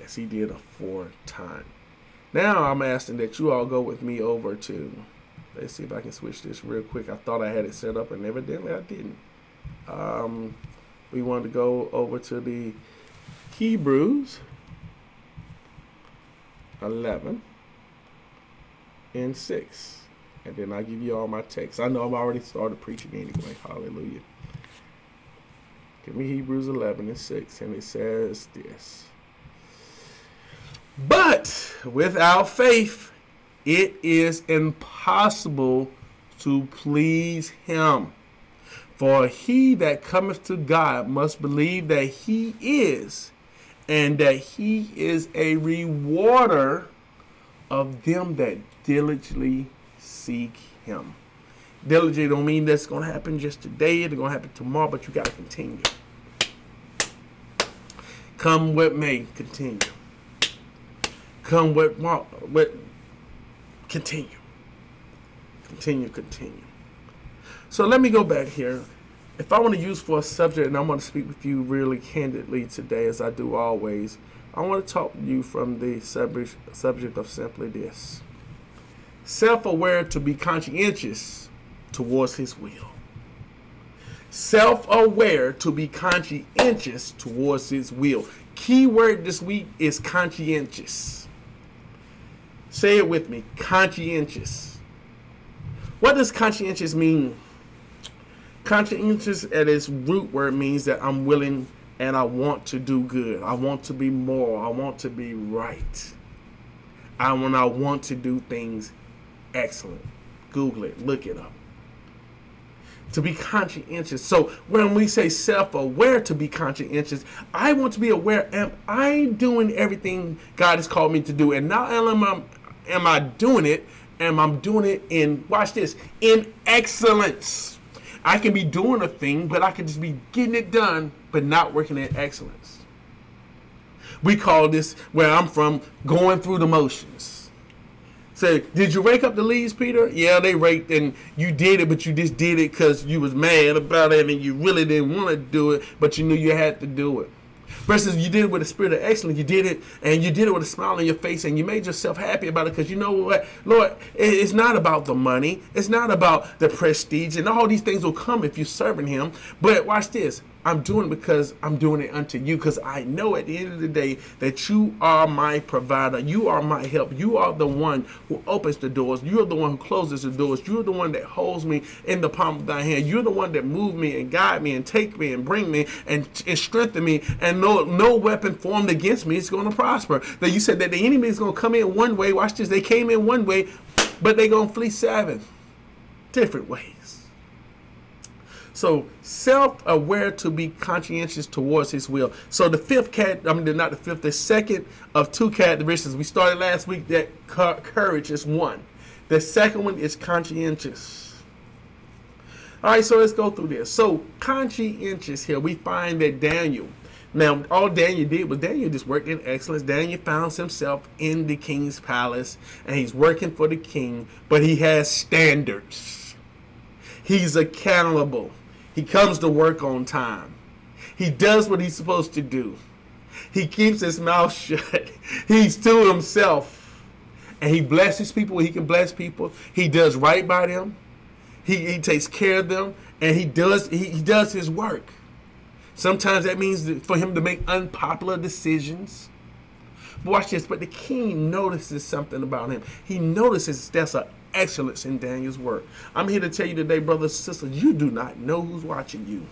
As he did a four time. Now I'm asking that you all go with me over to let's see if I can switch this real quick. I thought I had it set up and evidently I didn't. Um we want to go over to the Hebrews 11 and 6. And then I'll give you all my text. I know I've already started preaching anyway. Hallelujah. Give me Hebrews 11 and 6. And it says this But without faith, it is impossible to please Him. For he that cometh to God must believe that he is, and that he is a rewarder of them that diligently seek him. Diligently don't mean that's going to happen just today, it's going to happen tomorrow, but you got to continue. Come what may, continue. Come what, what, continue. Continue, continue. So let me go back here. If I want to use for a subject, and I want to speak with you really candidly today, as I do always, I want to talk to you from the subject, subject of simply this self aware to be conscientious towards His will. Self aware to be conscientious towards His will. Key word this week is conscientious. Say it with me conscientious. What does conscientious mean? Conscientious at its root word means that I'm willing and I want to do good. I want to be moral. I want to be right. I when I want to do things excellent. Google it, look it up. To be conscientious. So when we say self-aware to be conscientious, I want to be aware, am I doing everything God has called me to do? And not am I, am I doing it, Am I'm doing it in, watch this, in excellence. I can be doing a thing, but I can just be getting it done, but not working at excellence. We call this, where I'm from, going through the motions. Say, did you rake up the leaves, Peter? Yeah, they raked, and you did it, but you just did it because you was mad about it, and you really didn't want to do it, but you knew you had to do it. Versus you did it with a spirit of excellence. You did it, and you did it with a smile on your face, and you made yourself happy about it because you know what, Lord, it's not about the money, it's not about the prestige, and all these things will come if you're serving Him. But watch this. I'm doing it because I'm doing it unto you because I know at the end of the day that you are my provider. You are my help. You are the one who opens the doors. You're the one who closes the doors. You're the one that holds me in the palm of thy hand. You're the one that move me and guide me and take me and bring me and, and strengthen me. And no, no weapon formed against me is going to prosper. That you said that the enemy is going to come in one way. Watch this. They came in one way, but they're going to flee seven different ways. So self-aware to be conscientious towards his will. So the fifth cat, I mean not the fifth, the second of two characteristics. We started last week that courage is one. The second one is conscientious. All right, so let's go through this. So conscientious here, we find that Daniel. Now, all Daniel did was Daniel just worked in excellence. Daniel found himself in the king's palace, and he's working for the king, but he has standards. He's accountable. He comes to work on time. He does what he's supposed to do. He keeps his mouth shut. He's to himself. And he blesses people he can bless people. He does right by them. He, he takes care of them. And he does he, he does his work. Sometimes that means for him to make unpopular decisions. Watch this. But the king notices something about him. He notices there's an excellence in Daniel's work. I'm here to tell you today, brothers and sisters, you do not know who's watching you.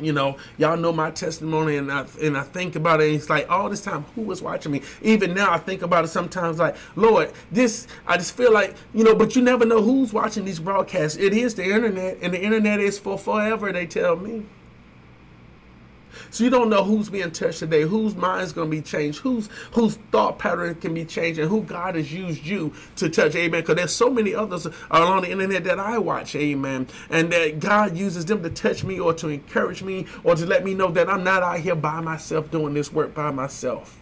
You know, y'all know my testimony, and I and I think about it. And it's like all this time, who was watching me? Even now, I think about it sometimes. Like, Lord, this I just feel like you know, but you never know who's watching these broadcasts. It is the internet, and the internet is for forever. They tell me. So you don't know who's being touched today, whose mind is going to be changed, whose whose thought pattern can be changed, and who God has used you to touch. Amen. Because there's so many others on the internet that I watch. Amen. And that God uses them to touch me or to encourage me or to let me know that I'm not out here by myself doing this work by myself.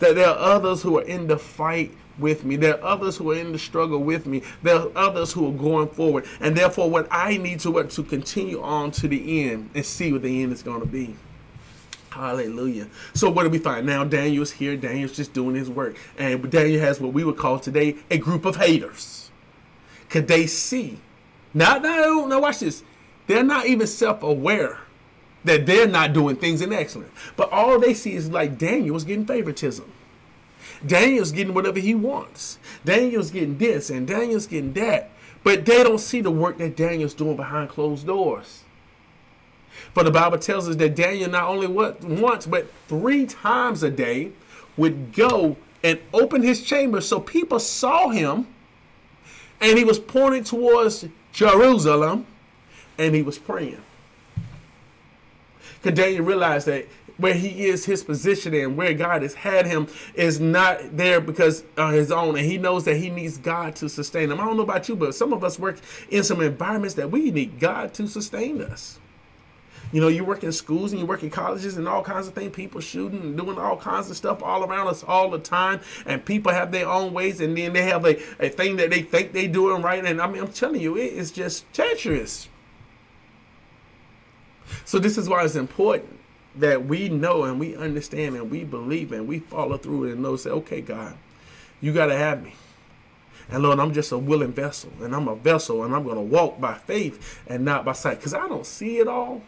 That there are others who are in the fight with me. There are others who are in the struggle with me. There are others who are going forward. And therefore, what I need to what to continue on to the end and see what the end is going to be. Hallelujah. So what do we find? Now Daniel's here. Daniel's just doing his work. And Daniel has what we would call today a group of haters. Could they see? Now, now, now watch this. They're not even self-aware that they're not doing things in excellence. But all they see is like Daniel's getting favoritism. Daniel's getting whatever he wants. Daniel's getting this and Daniel's getting that. But they don't see the work that Daniel's doing behind closed doors. For the Bible tells us that Daniel not only what once, but three times a day would go and open his chamber so people saw him and he was pointing towards Jerusalem and he was praying. Because Daniel realized that where he is, his position and where God has had him is not there because of his own. And he knows that he needs God to sustain him. I don't know about you, but some of us work in some environments that we need God to sustain us. You know, you work in schools and you work in colleges and all kinds of things. People shooting and doing all kinds of stuff all around us all the time. And people have their own ways, and then they have a, a thing that they think they doing right. And I mean, I'm telling you, it is just treacherous. So this is why it's important that we know and we understand and we believe and we follow through and know, say, okay, God, you got to have me. And Lord, I'm just a willing vessel, and I'm a vessel, and I'm going to walk by faith and not by sight, because I don't see it all.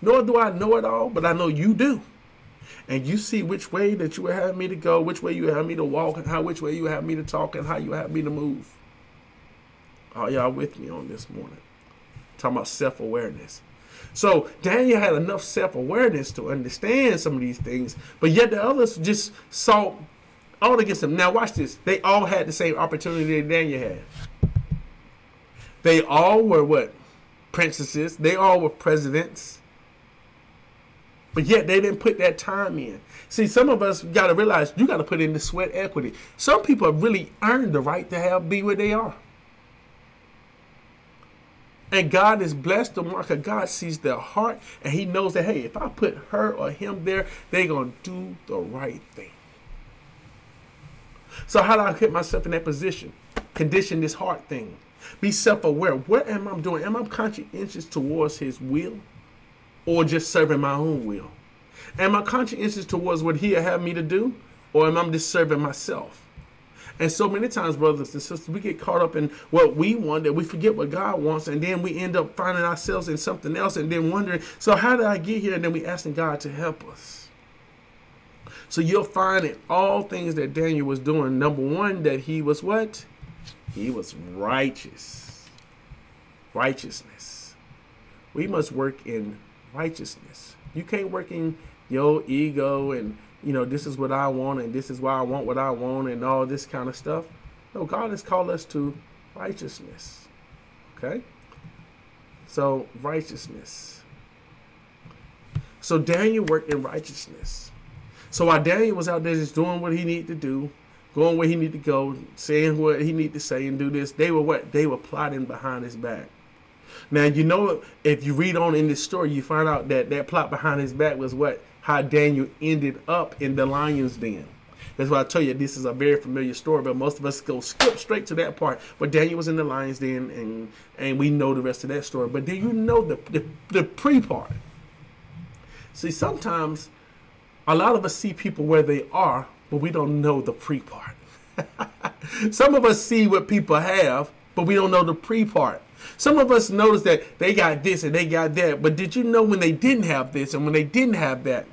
Nor do I know it all, but I know you do. And you see which way that you have me to go, which way you have me to walk, and how which way you have me to talk, and how you have me to move. Are y'all with me on this morning? Talking about self awareness. So Daniel had enough self awareness to understand some of these things, but yet the others just saw all against him. Now, watch this. They all had the same opportunity that Daniel had. They all were what? Princesses. They all were presidents. But yet they didn't put that time in. See, some of us got to realize you got to put in the sweat equity. Some people have really earned the right to have be where they are. And God is blessed them because God sees their heart and He knows that, hey, if I put her or him there, they're to do the right thing. So, how do I get myself in that position? condition this heart thing. Be self-aware. What am I doing? Am I conscientious towards His will, or just serving my own will? Am I conscientious towards what He have me to do, or am I just serving myself? And so many times, brothers and sisters, we get caught up in what we want that we forget what God wants, and then we end up finding ourselves in something else, and then wondering, so how did I get here? And then we asking God to help us. So you'll find in all things that Daniel was doing, number one, that he was what? He was righteous. Righteousness. We must work in righteousness. You can't work in your ego and you know, this is what I want and this is why I want what I want and all this kind of stuff. No, God has called us to righteousness. Okay? So, righteousness. So, Daniel worked in righteousness. So, while Daniel was out there just doing what he needed to do, going where he needed to go, saying what he needed to say and do this, they were what? They were plotting behind his back. Now, you know, if you read on in this story, you find out that that plot behind his back was what? how Daniel ended up in the lion's den. That's why I tell you this is a very familiar story, but most of us go skip straight to that part. But Daniel was in the lion's den, and and we know the rest of that story. But do you know the the, the pre part? See, sometimes a lot of us see people where they are, but we don't know the pre part. Some of us see what people have, but we don't know the pre part. Some of us notice that they got this and they got that, but did you know when they didn't have this and when they didn't have that?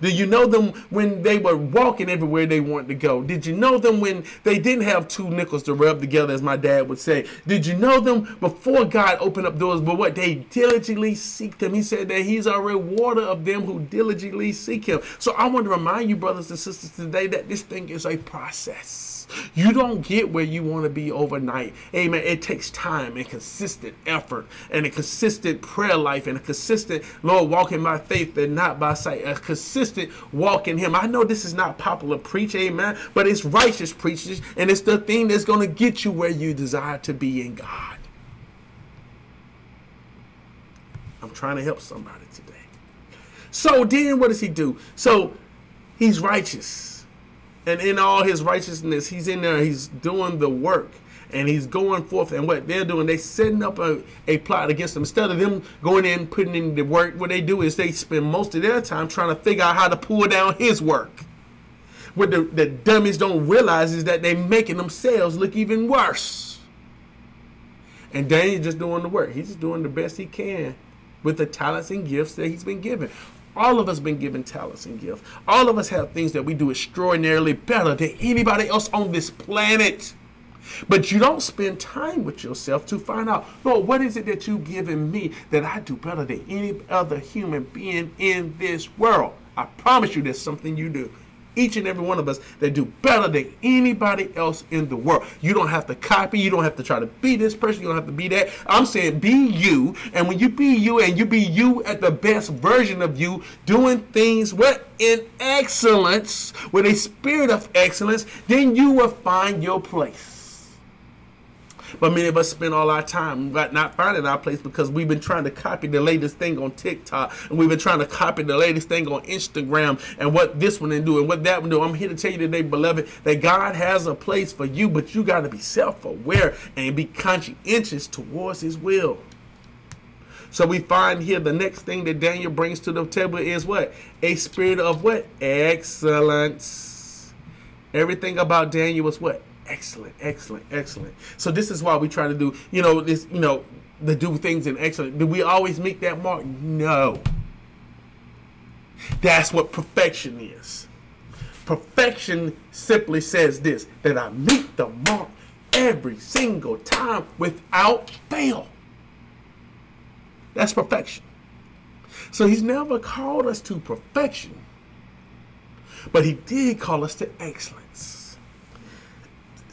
Did you know them when they were walking everywhere they wanted to go? Did you know them when they didn't have two nickels to rub together, as my dad would say? Did you know them before God opened up doors, but what they diligently seek Him? He said that He's a rewarder of them who diligently seek Him. So I want to remind you, brothers and sisters, today that this thing is a process. You don't get where you want to be overnight. Amen. It takes time and consistent effort and a consistent prayer life and a consistent, Lord, walking by faith and not by sight. A consistent walk in Him. I know this is not popular preach, amen, but it's righteous preaching and it's the thing that's going to get you where you desire to be in God. I'm trying to help somebody today. So then what does he do? So he's righteous and in all his righteousness, he's in there, he's doing the work. And he's going forth, and what they're doing, they setting up a, a plot against him. Instead of them going in, putting in the work, what they do is they spend most of their time trying to figure out how to pull down his work. What the, the dummies don't realize is that they're making themselves look even worse. And Daniel's just doing the work. He's just doing the best he can with the talents and gifts that he's been given. All of us been given talents and gifts. All of us have things that we do extraordinarily better than anybody else on this planet. But you don't spend time with yourself to find out, Lord, what is it that you've given me that I do better than any other human being in this world? I promise you there's something you do each and every one of us that do better than anybody else in the world. You don't have to copy. You don't have to try to be this person. You don't have to be that. I'm saying be you. And when you be you and you be you at the best version of you, doing things what in excellence, with a spirit of excellence, then you will find your place. But many of us spend all our time not finding our place because we've been trying to copy the latest thing on TikTok and we've been trying to copy the latest thing on Instagram and what this one and do and what that one do. I'm here to tell you today, beloved, that God has a place for you, but you got to be self-aware and be conscientious towards His will. So we find here the next thing that Daniel brings to the table is what? A spirit of what? Excellence. Everything about Daniel was what? Excellent, excellent, excellent. So this is why we try to do, you know, this, you know, to do things in excellent. Do we always meet that mark? No. That's what perfection is. Perfection simply says this that I meet the mark every single time without fail. That's perfection. So he's never called us to perfection, but he did call us to excellence.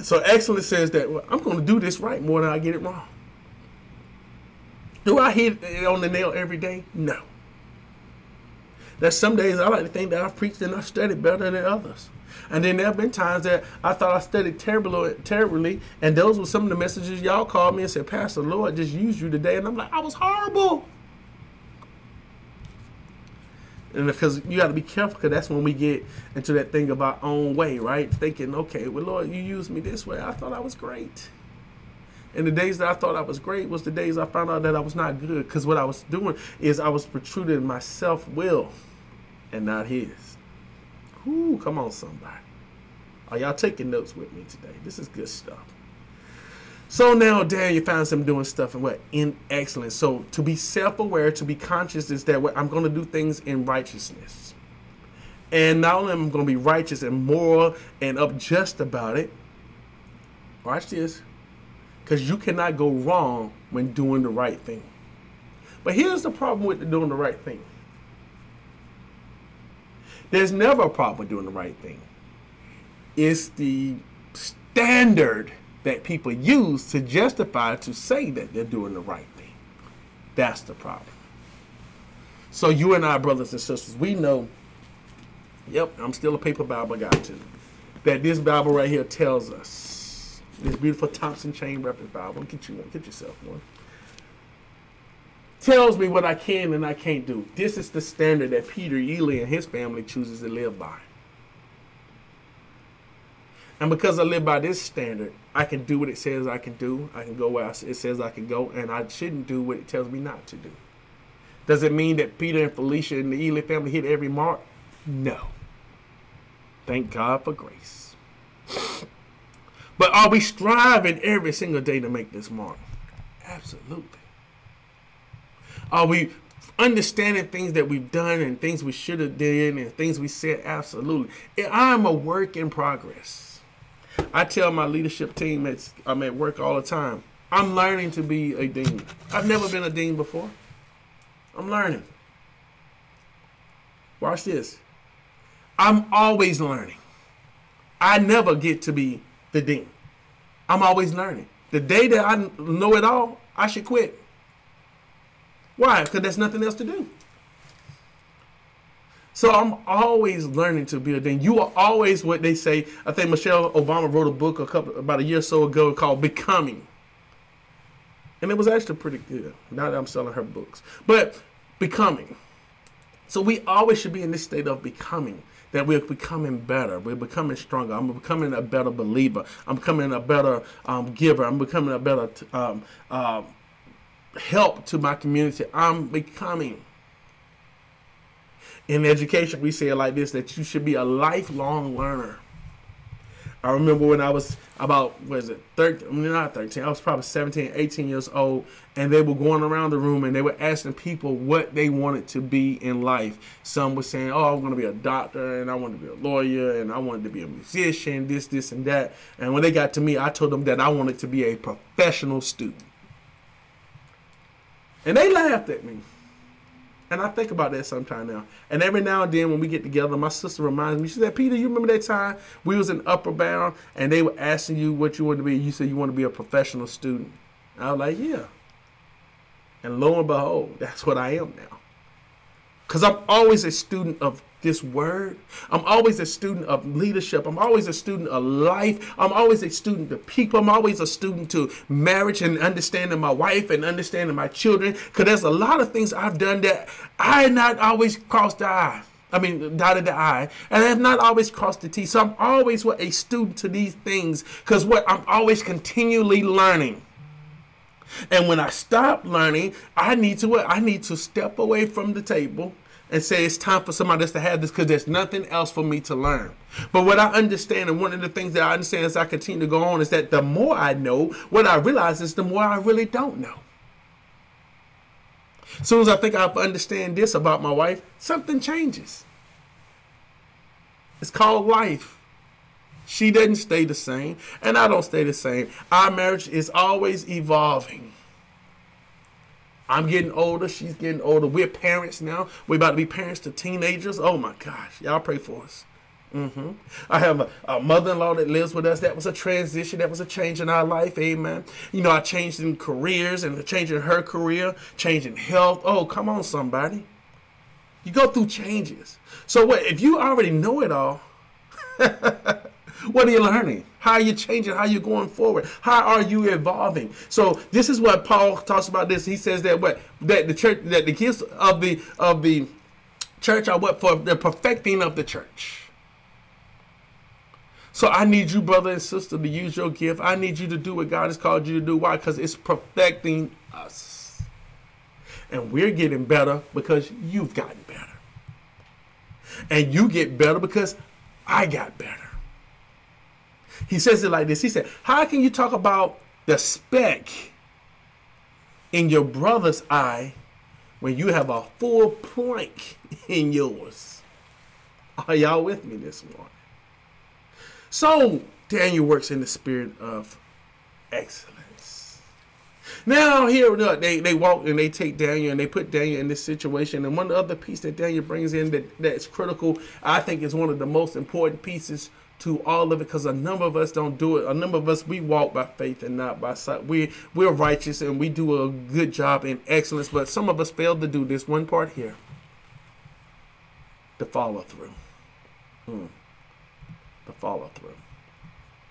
So excellence says that well, I'm going to do this right more than I get it wrong. Do I hit it on the nail every day? No. There's some days I like to think that I've preached and I've studied better than others. And then there have been times that I thought I studied terribly, terribly, and those were some of the messages y'all called me and said, Pastor Lord just used you today. And I'm like, I was horrible. And because you got to be careful, because that's when we get into that thing of our own way, right? Thinking, okay, well, Lord, you used me this way. I thought I was great. And the days that I thought I was great was the days I found out that I was not good. Because what I was doing is I was protruding my self will and not his. Ooh, come on, somebody. Are y'all taking notes with me today? This is good stuff. So now Daniel finds him doing stuff and what? In excellence. So to be self-aware, to be conscious is that what I'm going to do things in righteousness. And not only am I going to be righteous and moral and up just about it, watch this, because you cannot go wrong when doing the right thing. But here's the problem with doing the right thing. There's never a problem with doing the right thing. It's the standard that people use to justify to say that they're doing the right thing. That's the problem. So you and I, brothers and sisters, we know. Yep, I'm still a paper Bible guy too. That this Bible right here tells us this beautiful Thompson Chain Reference Bible. Get you one. Get yourself one. Tells me what I can and I can't do. This is the standard that Peter Ely and his family chooses to live by. And because I live by this standard, I can do what it says I can do. I can go where it says I can go, and I shouldn't do what it tells me not to do. Does it mean that Peter and Felicia and the Ely family hit every mark? No. Thank God for grace. But are we striving every single day to make this mark? Absolutely. Are we understanding things that we've done and things we should have done and things we said? Absolutely. I'm a work in progress. I tell my leadership team at I'm at work all the time. I'm learning to be a dean. I've never been a dean before. I'm learning. Watch this. I'm always learning. I never get to be the dean. I'm always learning. The day that I know it all, I should quit. Why? Because there's nothing else to do. So I'm always learning to be a dean. You are always what they say. I think Michelle Obama wrote a book a couple about a year or so ago called Becoming. And it was actually pretty good. Now that I'm selling her books. But becoming. So we always should be in this state of becoming. That we're becoming better. We're becoming stronger. I'm becoming a better believer. I'm becoming a better um, giver. I'm becoming a better um, uh, help to my community. I'm becoming in education, we say it like this that you should be a lifelong learner. I remember when I was about, was it 13, I not 13, I was probably 17, 18 years old, and they were going around the room and they were asking people what they wanted to be in life. Some were saying, Oh, I'm going to be a doctor, and I want to be a lawyer, and I wanted to be a musician, this, this, and that. And when they got to me, I told them that I wanted to be a professional student. And they laughed at me. And I think about that sometime now. And every now and then when we get together, my sister reminds me, she said, Peter, you remember that time we was in Upward Bound and they were asking you what you want to be? You said you want to be a professional student. I was like, yeah. And lo and behold, that's what I am now. Because I'm always a student of this word. I'm always a student of leadership. I'm always a student of life. I'm always a student of people. I'm always a student to marriage and understanding my wife and understanding my children. Because there's a lot of things I've done that I not always crossed the I. I mean, dotted the I, and I have not always crossed the T. So I'm always what a student to these things, because what I'm always continually learning. And when I stop learning, I need to what? I need to step away from the table and say it's time for somebody else to have this because there's nothing else for me to learn. But what I understand, and one of the things that I understand as I continue to go on, is that the more I know, what I realize is the more I really don't know. As soon as I think I understand this about my wife, something changes. It's called life. She doesn't stay the same, and I don't stay the same. Our marriage is always evolving. I'm getting older. She's getting older. We're parents now. We're about to be parents to teenagers. Oh my gosh. Y'all pray for us. Mm-hmm. I have a, a, mother-in-law that lives with us. That was a transition. That was a change in our life. Amen. You know, I changed in careers and changing her career, changing health. Oh, come on, somebody. You go through changes. So what? If you already know it all, What are you learning? How are you changing? How are you going forward? How are you evolving? So this is what Paul talks about. This he says that what that the church that the gifts of the of the church are what for the perfecting of the church. So I need you, brother and sister, to use your gift. I need you to do what God has called you to do. Why? Because it's perfecting us. And we're getting better because you've gotten better. And you get better because I got better. He says it like this. He said, How can you talk about the speck in your brother's eye when you have a full plank in yours? Are y'all with me this morning? So Daniel works in the spirit of excellence. Now here they, they walk and they take Daniel and they put Daniel in this situation. And one other piece that Daniel brings in that, that's critical, I think is one of the most important pieces to all of it because a number of us don't do it. A number of us we walk by faith and not by sight. We we're righteous and we do a good job in excellence, but some of us fail to do this one part here. The follow through. Hmm. The follow through.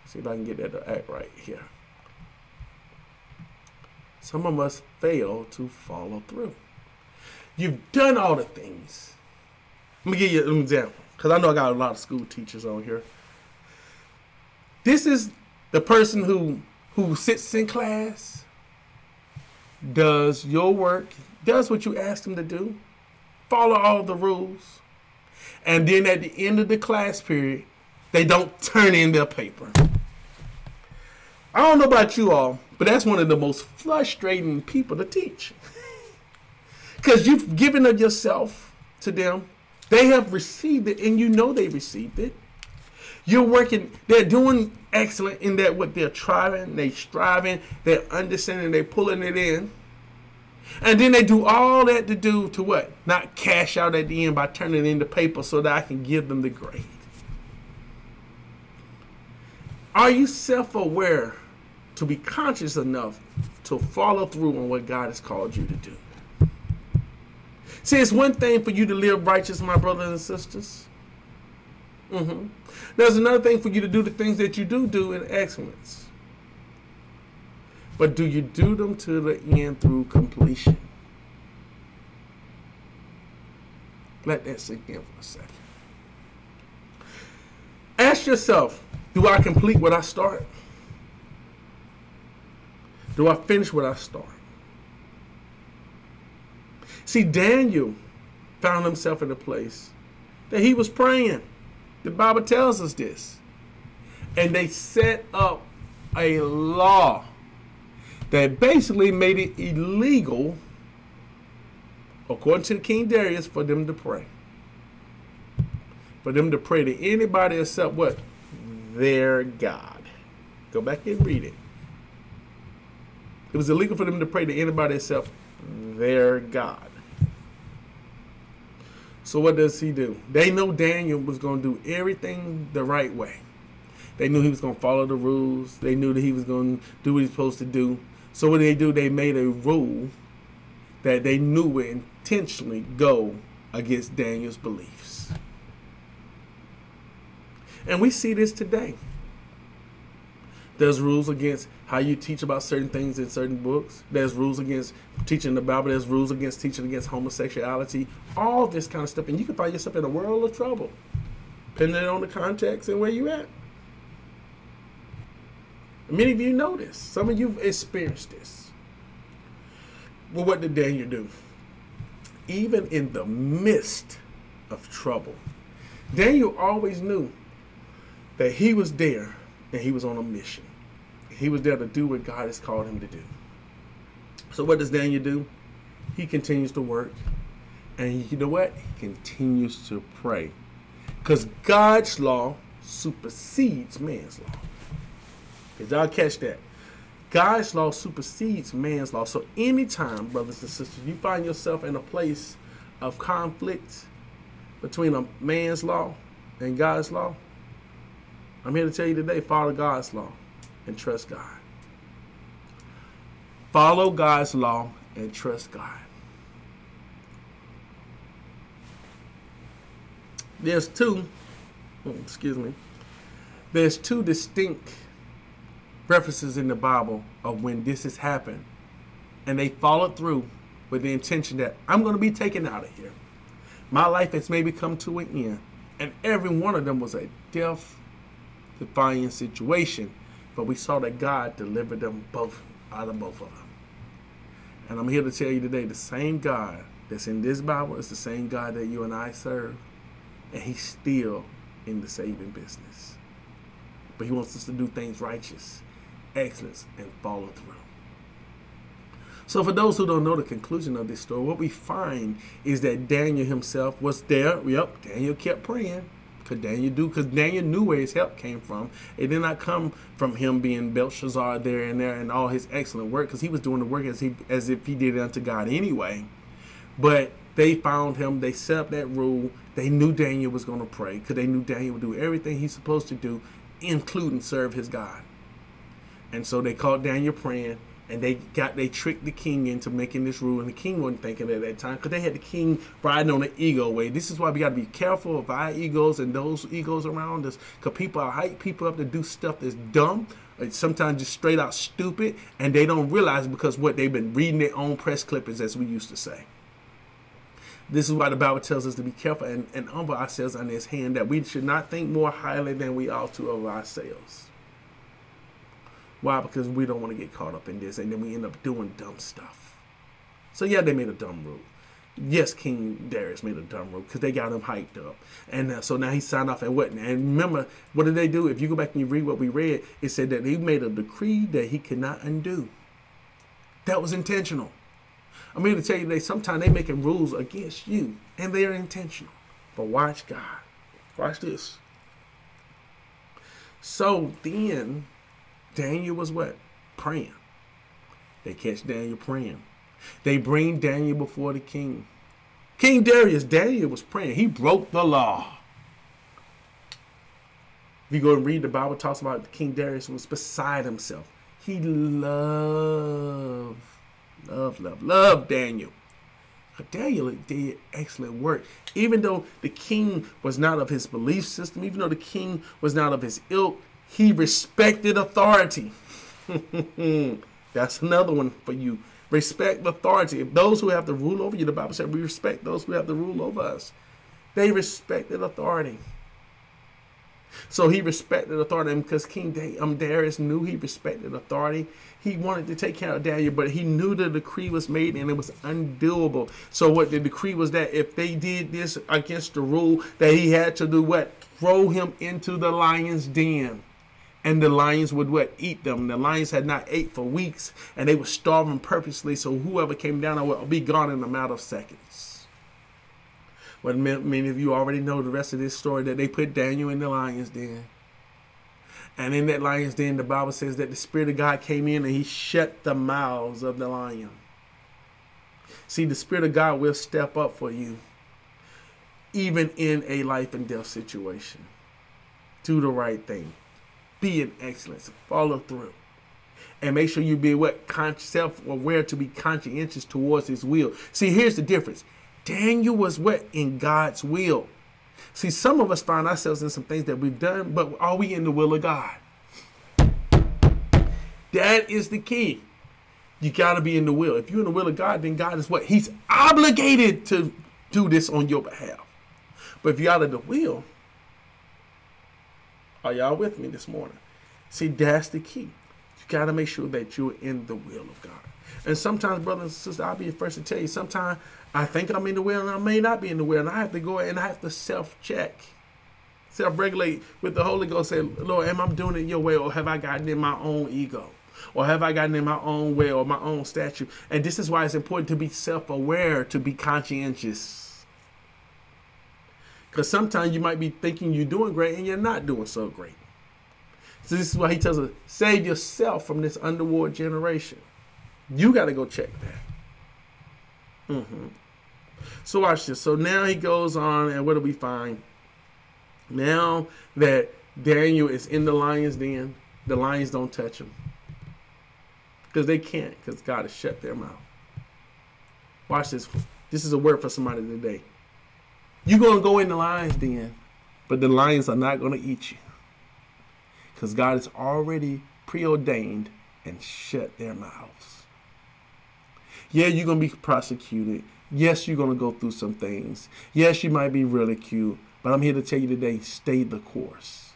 See if I can get that to act right here. Some of us fail to follow through. You've done all the things. Let me give you an example because I know I got a lot of school teachers on here. This is the person who who sits in class, does your work, does what you ask them to do, follow all the rules, and then at the end of the class period, they don't turn in their paper. I don't know about you all, but that's one of the most frustrating people to teach. Because you've given of yourself to them. They have received it, and you know they received it. You're working, they're doing excellent in that what they're trying, they striving, they're understanding, they're pulling it in. And then they do all that to do to what? Not cash out at the end by turning in the paper so that I can give them the grade. Are you self aware to be conscious enough to follow through on what God has called you to do? See, it's one thing for you to live righteous, my brothers and sisters. Mm-hmm. There's another thing for you to do the things that you do do in excellence. But do you do them to the end through completion? Let that sink in for a second. Ask yourself do I complete what I start? Do I finish what I start? See, Daniel found himself in a place that he was praying. The Bible tells us this. And they set up a law that basically made it illegal, according to King Darius, for them to pray. For them to pray to anybody except what? Their God. Go back and read it. It was illegal for them to pray to anybody except their God. So what does he do? They know Daniel was going to do everything the right way. They knew he was going to follow the rules. They knew that he was going to do what he's supposed to do. So what did they do? They made a rule that they knew would intentionally go against Daniel's beliefs. And we see this today. There's rules against how you teach about certain things in certain books. There's rules against teaching the Bible. There's rules against teaching against homosexuality. All this kind of stuff, and you can find yourself in a world of trouble, depending on the context and where you at. Many of you know this. Some of you've experienced this. Well, what did Daniel do? Even in the midst of trouble, Daniel always knew that he was there and he was on a mission. He was there to do what God has called him to do. So what does Daniel do? He continues to work. And you know what? He continues to pray. Because God's law supersedes man's law. Did y'all catch that? God's law supersedes man's law. So anytime, brothers and sisters, you find yourself in a place of conflict between a man's law and God's law, I'm here to tell you today, follow God's law and trust God. Follow God's law and trust God. There's two, oh, excuse me, there's two distinct references in the Bible of when this has happened. And they followed through with the intention that I'm going to be taken out of here. My life has maybe come to an end. And every one of them was a death defying situation, but we saw that God delivered them both out of both of them. And I'm here to tell you today the same God that's in this Bible is the same God that you and I serve, and He's still in the saving business. But He wants us to do things righteous, excellence, and follow through. So, for those who don't know the conclusion of this story, what we find is that Daniel himself was there. Yep, Daniel kept praying. Could Daniel do? Because Daniel knew where his help came from. It did not come from him being Belshazzar there and there and all his excellent work, because he was doing the work as he as if he did it unto God anyway. But they found him. They set up that rule. They knew Daniel was going to pray, because they knew Daniel would do everything he's supposed to do, including serve his God. And so they caught Daniel praying and they got they tricked the king into making this rule, and the king wasn't thinking at that time because they had the king riding on the ego way. This is why we got to be careful of our egos and those egos around us, because people are hype people up to do stuff that's dumb, sometimes just straight out stupid, and they don't realize because what they've been reading their own press clippings, as we used to say. This is why the Bible tells us to be careful and, and humble ourselves on His hand, that we should not think more highly than we ought to of ourselves. Why? Because we don't want to get caught up in this, and then we end up doing dumb stuff. So yeah, they made a dumb rule. Yes, King Darius made a dumb rule because they got him hyped up, and uh, so now he signed off and what? And remember, what did they do? If you go back and you read what we read, it said that he made a decree that he could not undo. That was intentional. I'm here to tell you that sometimes they making rules against you, and they are intentional. But watch God. Watch this. So then Daniel was what? Praying. They catch Daniel praying. They bring Daniel before the king. King Darius, Daniel was praying. He broke the law. If you go and read the Bible, talks about King Darius was beside himself. He loved, loved, loved, loved Daniel. Daniel did excellent work. Even though the king was not of his belief system, even though the king was not of his ilk, he respected authority. That's another one for you. Respect authority. If those who have to rule over you, the Bible said we respect those who have the rule over us. They respected authority. So he respected authority, because King da- um, Darius knew he respected authority, he wanted to take care of Daniel, but he knew the decree was made and it was undoable. So what the decree was that if they did this against the rule, that he had to do what? Throw him into the lion's den and the lions would what eat them. The lions had not ate for weeks, and they were starving purposely. So whoever came down I would be gone in a matter of seconds. But many of you already know the rest of this story that they put Daniel in the lions den. And in that lion's den, the Bible says that the Spirit of God came in and he shut the mouths of the lion. See, the Spirit of God will step up for you, even in a life and death situation. Do the right thing be in excellence. Follow through. And make sure you be what self-aware to be conscientious towards his will. See, here's the difference. Daniel was what? In God's will. See, some of us find ourselves in some things that we've done, but are we in the will of God? That is the key. You got to be in the will. If you're in the will of God, then God is what? He's obligated to do this on your behalf. But if you're out of the will, are y'all with me this morning? See, that's the key. You got to make sure that you're in the will of God. And sometimes, brothers and sisters, I'll be the first to tell you, sometimes I think I'm in the will and I may not be in the will. And I have to go and I have to self check, self regulate with the Holy Ghost. Say, Lord, am I doing it your way or have I gotten in my own ego? Or have I gotten in my own way or my own statue? And this is why it's important to be self aware, to be conscientious because sometimes you might be thinking you're doing great and you're not doing so great. So this is why he tells us, save yourself from this underworld generation. You got to go check that. Mm-hmm. So watch this. So now he goes on, and what do we find? Now that Daniel is in the lion's den, the lions don't touch him. Because they can't, because God has shut their mouth. Watch this. This is a word for somebody today. You're going to go in the lion's den, but the lions are not going to eat you. Because God has already preordained and shut their mouths. Yeah, you're going to be prosecuted. Yes, you're going to go through some things. Yes, you might be ridiculed. But I'm here to tell you today stay the course.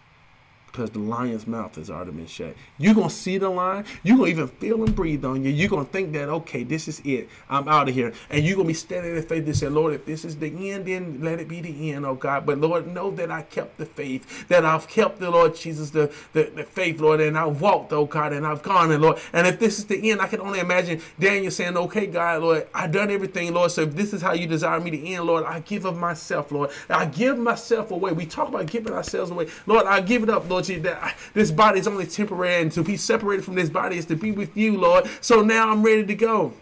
Because the lion's mouth has already been shut. You're going to see the lion. You're going to even feel him breathe on you. You're going to think that, okay, this is it. I'm out of here. And you're going to be standing in faith and say, Lord, if this is the end, then let it be the end, oh God. But Lord, know that I kept the faith, that I've kept the Lord Jesus, the, the, the faith, Lord, and I've walked, oh God, and I've gone, and Lord. And if this is the end, I can only imagine Daniel saying, okay, God, Lord, I've done everything, Lord. So if this is how you desire me to end, Lord, I give of myself, Lord. I give myself away. We talk about giving ourselves away. Lord, I give it up, Lord That this body is only temporary, and to be separated from this body is to be with you, Lord. So now I'm ready to go.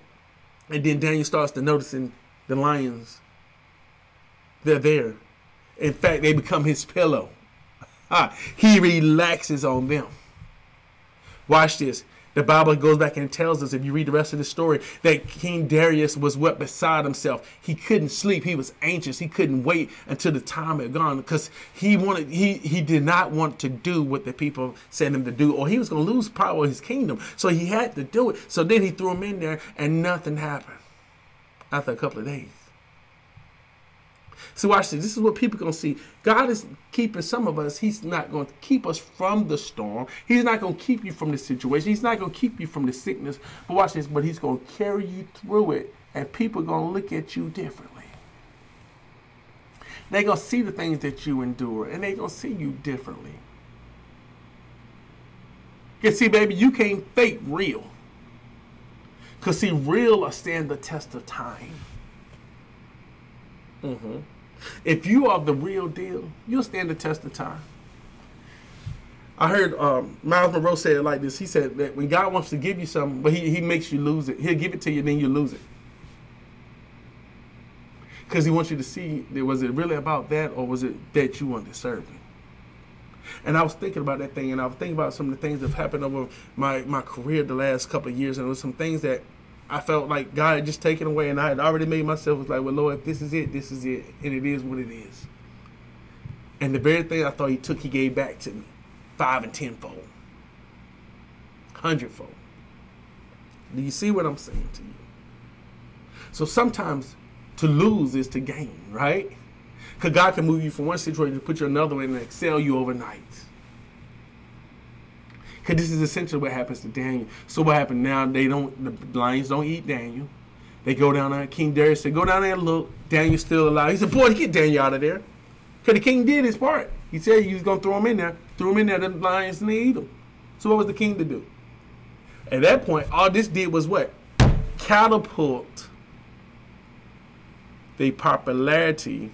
And then Daniel starts to noticing the lions. They're there. In fact, they become his pillow. he relaxes on them. Watch this. The Bible goes back and tells us, if you read the rest of the story, that King Darius was what beside himself. He couldn't sleep. He was anxious. He couldn't wait until the time had gone because he wanted he he did not want to do what the people said him to do, or he was going to lose power of his kingdom. So he had to do it. So then he threw him in there, and nothing happened after a couple of days. So watch this. This is what people gonna see. God is keeping some of us. He's not going to keep us from the storm. He's not going to keep you from the situation. He's not going to keep you from the sickness. But watch this. But He's going to carry you through it, and people to look at you differently. They're to see the things that you endure, and they're to see you differently. You see, baby, you can't fake real. Because, see, real will stand the test of time. Mm-hmm. If you are the real deal, you'll stand the test of time. I heard um, Myles Munroe say it like this. He said that when God wants to give you something, but he, he makes you lose it. He'll give it to you, then you lose it. Because he wants you to see, was it really about that or was it that you weren't deserving? And I was thinking about that thing, and I was thinking about some of the things that have happened over my, my career the last couple of years, and there was some things that I felt like God had just taken away, and I had already made myself was like, well, Lord, if this is it, this is it, and it is what it is. And the very thing I thought He took, He gave back to me, five and tenfold, hundredfold. Do you see what I'm saying to you? So sometimes to lose is to gain, right? Because God can move you from one situation to put you another one and excel you overnight. Because this is essentially what happens to Daniel. So what happened now? They don't. The lions don't eat Daniel. They go down there. King Darius said, "Go down there and look. Daniel's still alive." He said, "Boy, get Daniel out of there." Because the king did his part. He said he was gonna throw him in there. Threw him in there. The lions didn't eat him. So what was the king to do? At that point, all this did was what? Catapult the popularity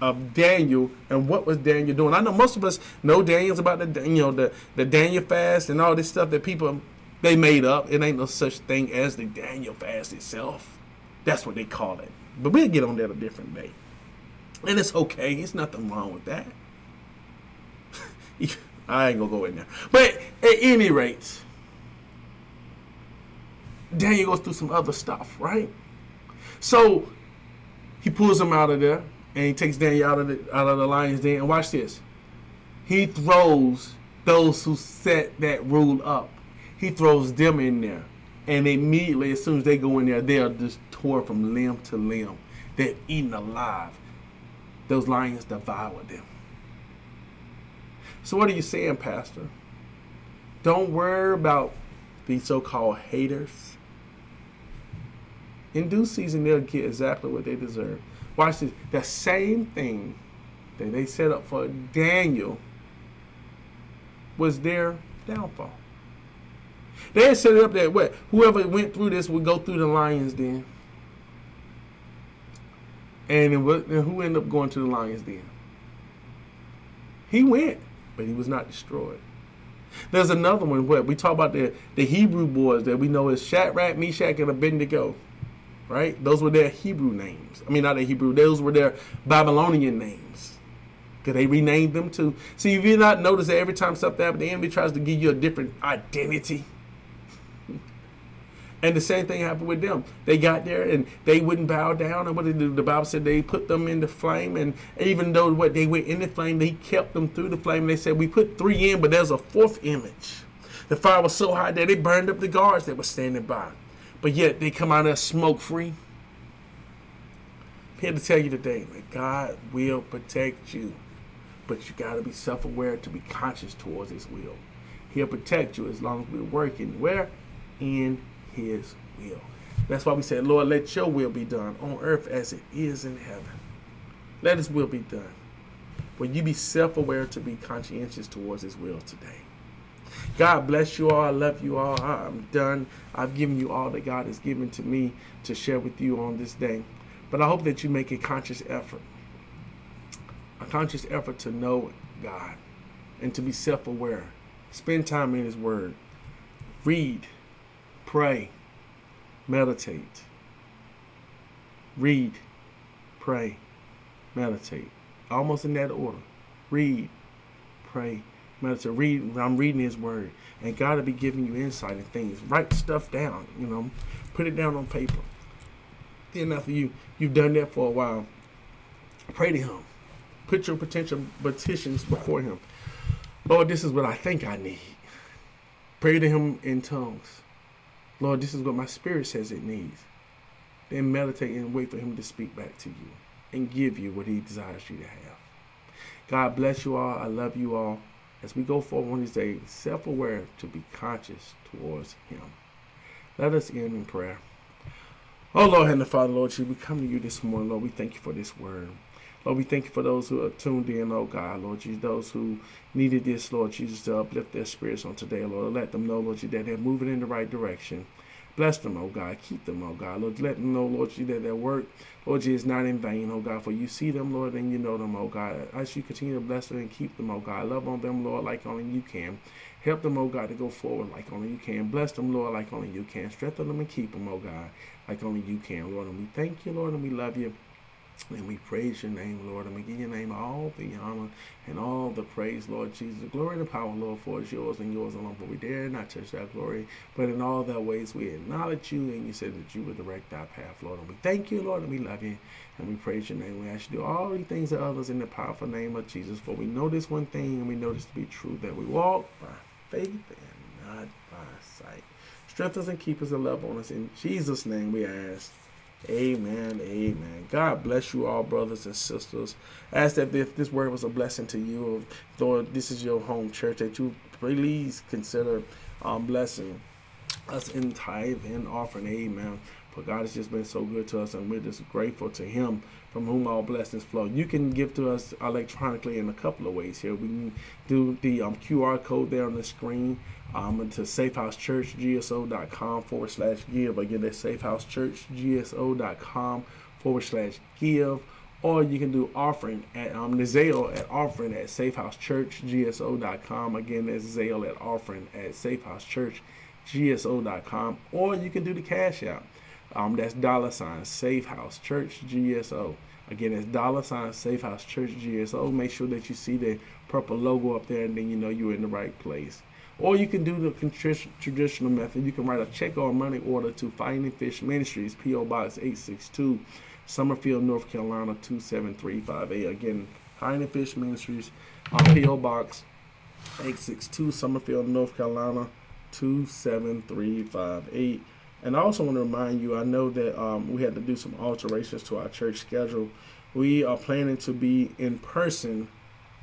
of Daniel and what was Daniel doing. I know most of us know Daniel's about the you know the the Daniel fast and all this stuff that people they made up. It ain't no such thing as the Daniel fast itself. That's what they call it. But we'll get on that a different day. And it's okay. It's nothing wrong with that. I ain't gonna go in there. But at any rate, Daniel goes through some other stuff, right? So he pulls him out of there and he takes Daniel out of the out of the lion's den. And watch this. He throws those who set that rule up. He throws them in there. And immediately, as soon as they go in there, they are just torn from limb to limb. They're eaten alive. Those lions devour them. So, what are you saying, Pastor? Don't worry about these so called haters. In due season, they'll get exactly what they deserve. Watch this. The same thing that they set up for Daniel was their downfall. They had set it up that. Whoever went through this would go through the lion's den. And, and who ended up going to the lion's den? He went, but he was not destroyed. There's another one where we talk about the, the Hebrew boys that we know as Shadrach, Meshach, and Abednego right? Those were their Hebrew names. I mean, not their Hebrew, those were their Babylonian names. Because they renamed them too. See, if you not notice that every time something happens, the enemy tries to give you a different identity. and the same thing happened with them. They got there and they wouldn't bow down. And what did the Bible said? They put them in the flame. And even though what they went in the flame, they kept them through the flame. They said, We put three in, but there's a fourth image. The fire was so hot that it burned up the guards that were standing by but yet they come out of smoke free. I'm here to tell you today that God will protect you. but you got to be self-aware to be conscious towards His will. He'll protect you as long as we're working where in His will. That's why we said, Lord, let Your will be done on earth as it is in heaven. Let His will be done. Will you be self-aware to be conscientious towards His will today? God bless you all. I love you all. I'm done. I've given you all that God has given to me to share with you on this day. But I hope that you make a conscious effort, a conscious effort to know God and to be self aware. Spend time in His Word. Read, pray, meditate. Read, pray, meditate. Almost in that order. Read, pray, meditate. Read. I'm reading His Word, and God will be giving you insight and things. Write stuff down. You know, put it down on paper. Then after you you've done that for a while, pray to Him. Put your potential petitions before Him. Lord, this is what I think I need. Pray to Him in tongues. Lord, this is what my spirit says it needs. Then meditate and wait for Him to speak back to you and give you what He desires you to have. God bless you all. I love you all. As we go forward on this day, self aware to be conscious towards Him. Let us end in prayer. Oh, Lord, the Father, Lord Jesus, we come to you this morning, Lord. We thank you for this word. Lord, we thank you for those who are tuned in, oh God, Lord Jesus, those who needed this, Lord Jesus, to uplift their spirits on today, Lord. Let them know, Lord Jesus, that they're moving in the right direction. Bless them, oh God. Keep them, oh God. Lord, let them know, Lord Jesus, that their work, Lord is not in vain, oh God. For you see them, Lord, and you know them, oh God. As you continue to bless them and keep them, oh God. Love on them, Lord, like only you can. Help them, oh God, to go forward like only you can. Bless them, Lord, like only you can. Strengthen them and keep them, oh God, like only you can, Lord. And we thank you, Lord, and we love you. And we praise your name, Lord. And we give your name all the honor and all the praise, Lord Jesus. The glory and the power, Lord, for is yours and yours alone. For we dare not touch that glory. But in all their ways we acknowledge you and you said that you would direct our path, Lord. And we thank you, Lord, and we love you. And we praise your name. We ask you to do all these things to others in the powerful name of Jesus. For we know this one thing and we know this to be true, that we walk by faith and not by sight. Strengthen us and keep us and love on us. In Jesus' name we ask. Amen. Amen. God bless you all, brothers and sisters. Ask that if this word was a blessing to you, or this is your home church, that you please consider um, blessing us in tithe and offering. Amen. For God has just been so good to us, and we're just grateful to Him from whom all blessings flow. You can give to us electronically in a couple of ways here. We can do the um, QR code there on the screen um, to safehousechurchgso.com forward slash give. Again, that's safehousechurchgso.com forward slash give. Or you can do offering at um, Zelle at offering at safehousechurchgso.com. Again, that's Zelle at offering at safehousechurchgso.com. GSO.com, or you can do the Cash App. Um, that's dollar sign Safe House Church GSO. Again, it's dollar sign Safe House Church GSO. Make sure that you see the purple logo up there, and then you know you're in the right place. Or you can do the traditional method. You can write a check or money order to Fighting Fish Ministries, P.O. Box 862, Summerfield, North Carolina 27358. Again, Fighting Fish Ministries, uh, P.O. Box 862, Summerfield, North Carolina 27358. And I also want to remind you, I know that um, we had to do some alterations to our church schedule. We are planning to be in person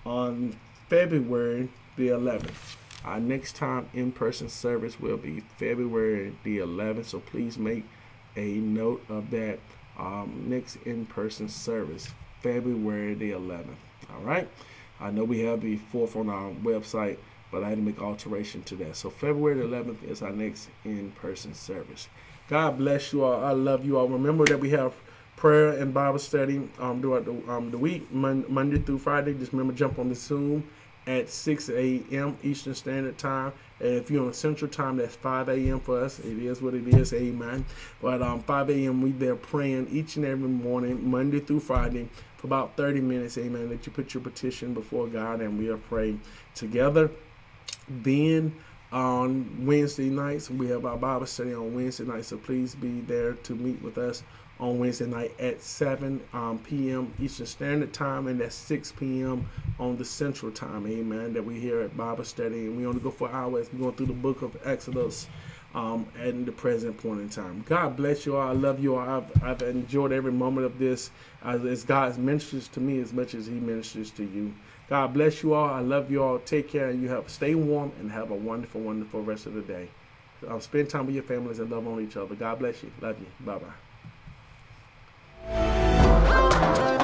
on February the 11th. Our next time in person service will be February the 11th. So please make a note of that um, next in person service, February the 11th. All right. I know we have the fourth on our website but I had to make alteration to that. So February 11th is our next in-person service. God bless you all. I love you all. Remember that we have prayer and Bible study um, throughout the, um, the week, Mon- Monday through Friday. Just remember, jump on the Zoom at 6 a.m. Eastern Standard Time. And if you're on Central Time, that's 5 a.m. for us. It is what it is. Amen. But um, 5 a.m. we there praying each and every morning, Monday through Friday, for about 30 minutes. Amen. That you put your petition before God and we are praying together. Then on Wednesday nights, we have our Bible study on Wednesday night. So please be there to meet with us on Wednesday night at 7 um, p.m. Eastern Standard Time, and at 6 p.m. on the Central Time. Amen. That we here at Bible study, and we only go for hours. We're going through the book of Exodus. um, at the present point in time. God bless you all. I love you all. I've, I've enjoyed every moment of this as, as God ministers to me as much as He ministers to you. God bless you all. I love you all. Take care. You have stay warm and have a wonderful, wonderful rest of the day. Uh, spend time with your families and love on each other. God bless you. Love you. Bye bye.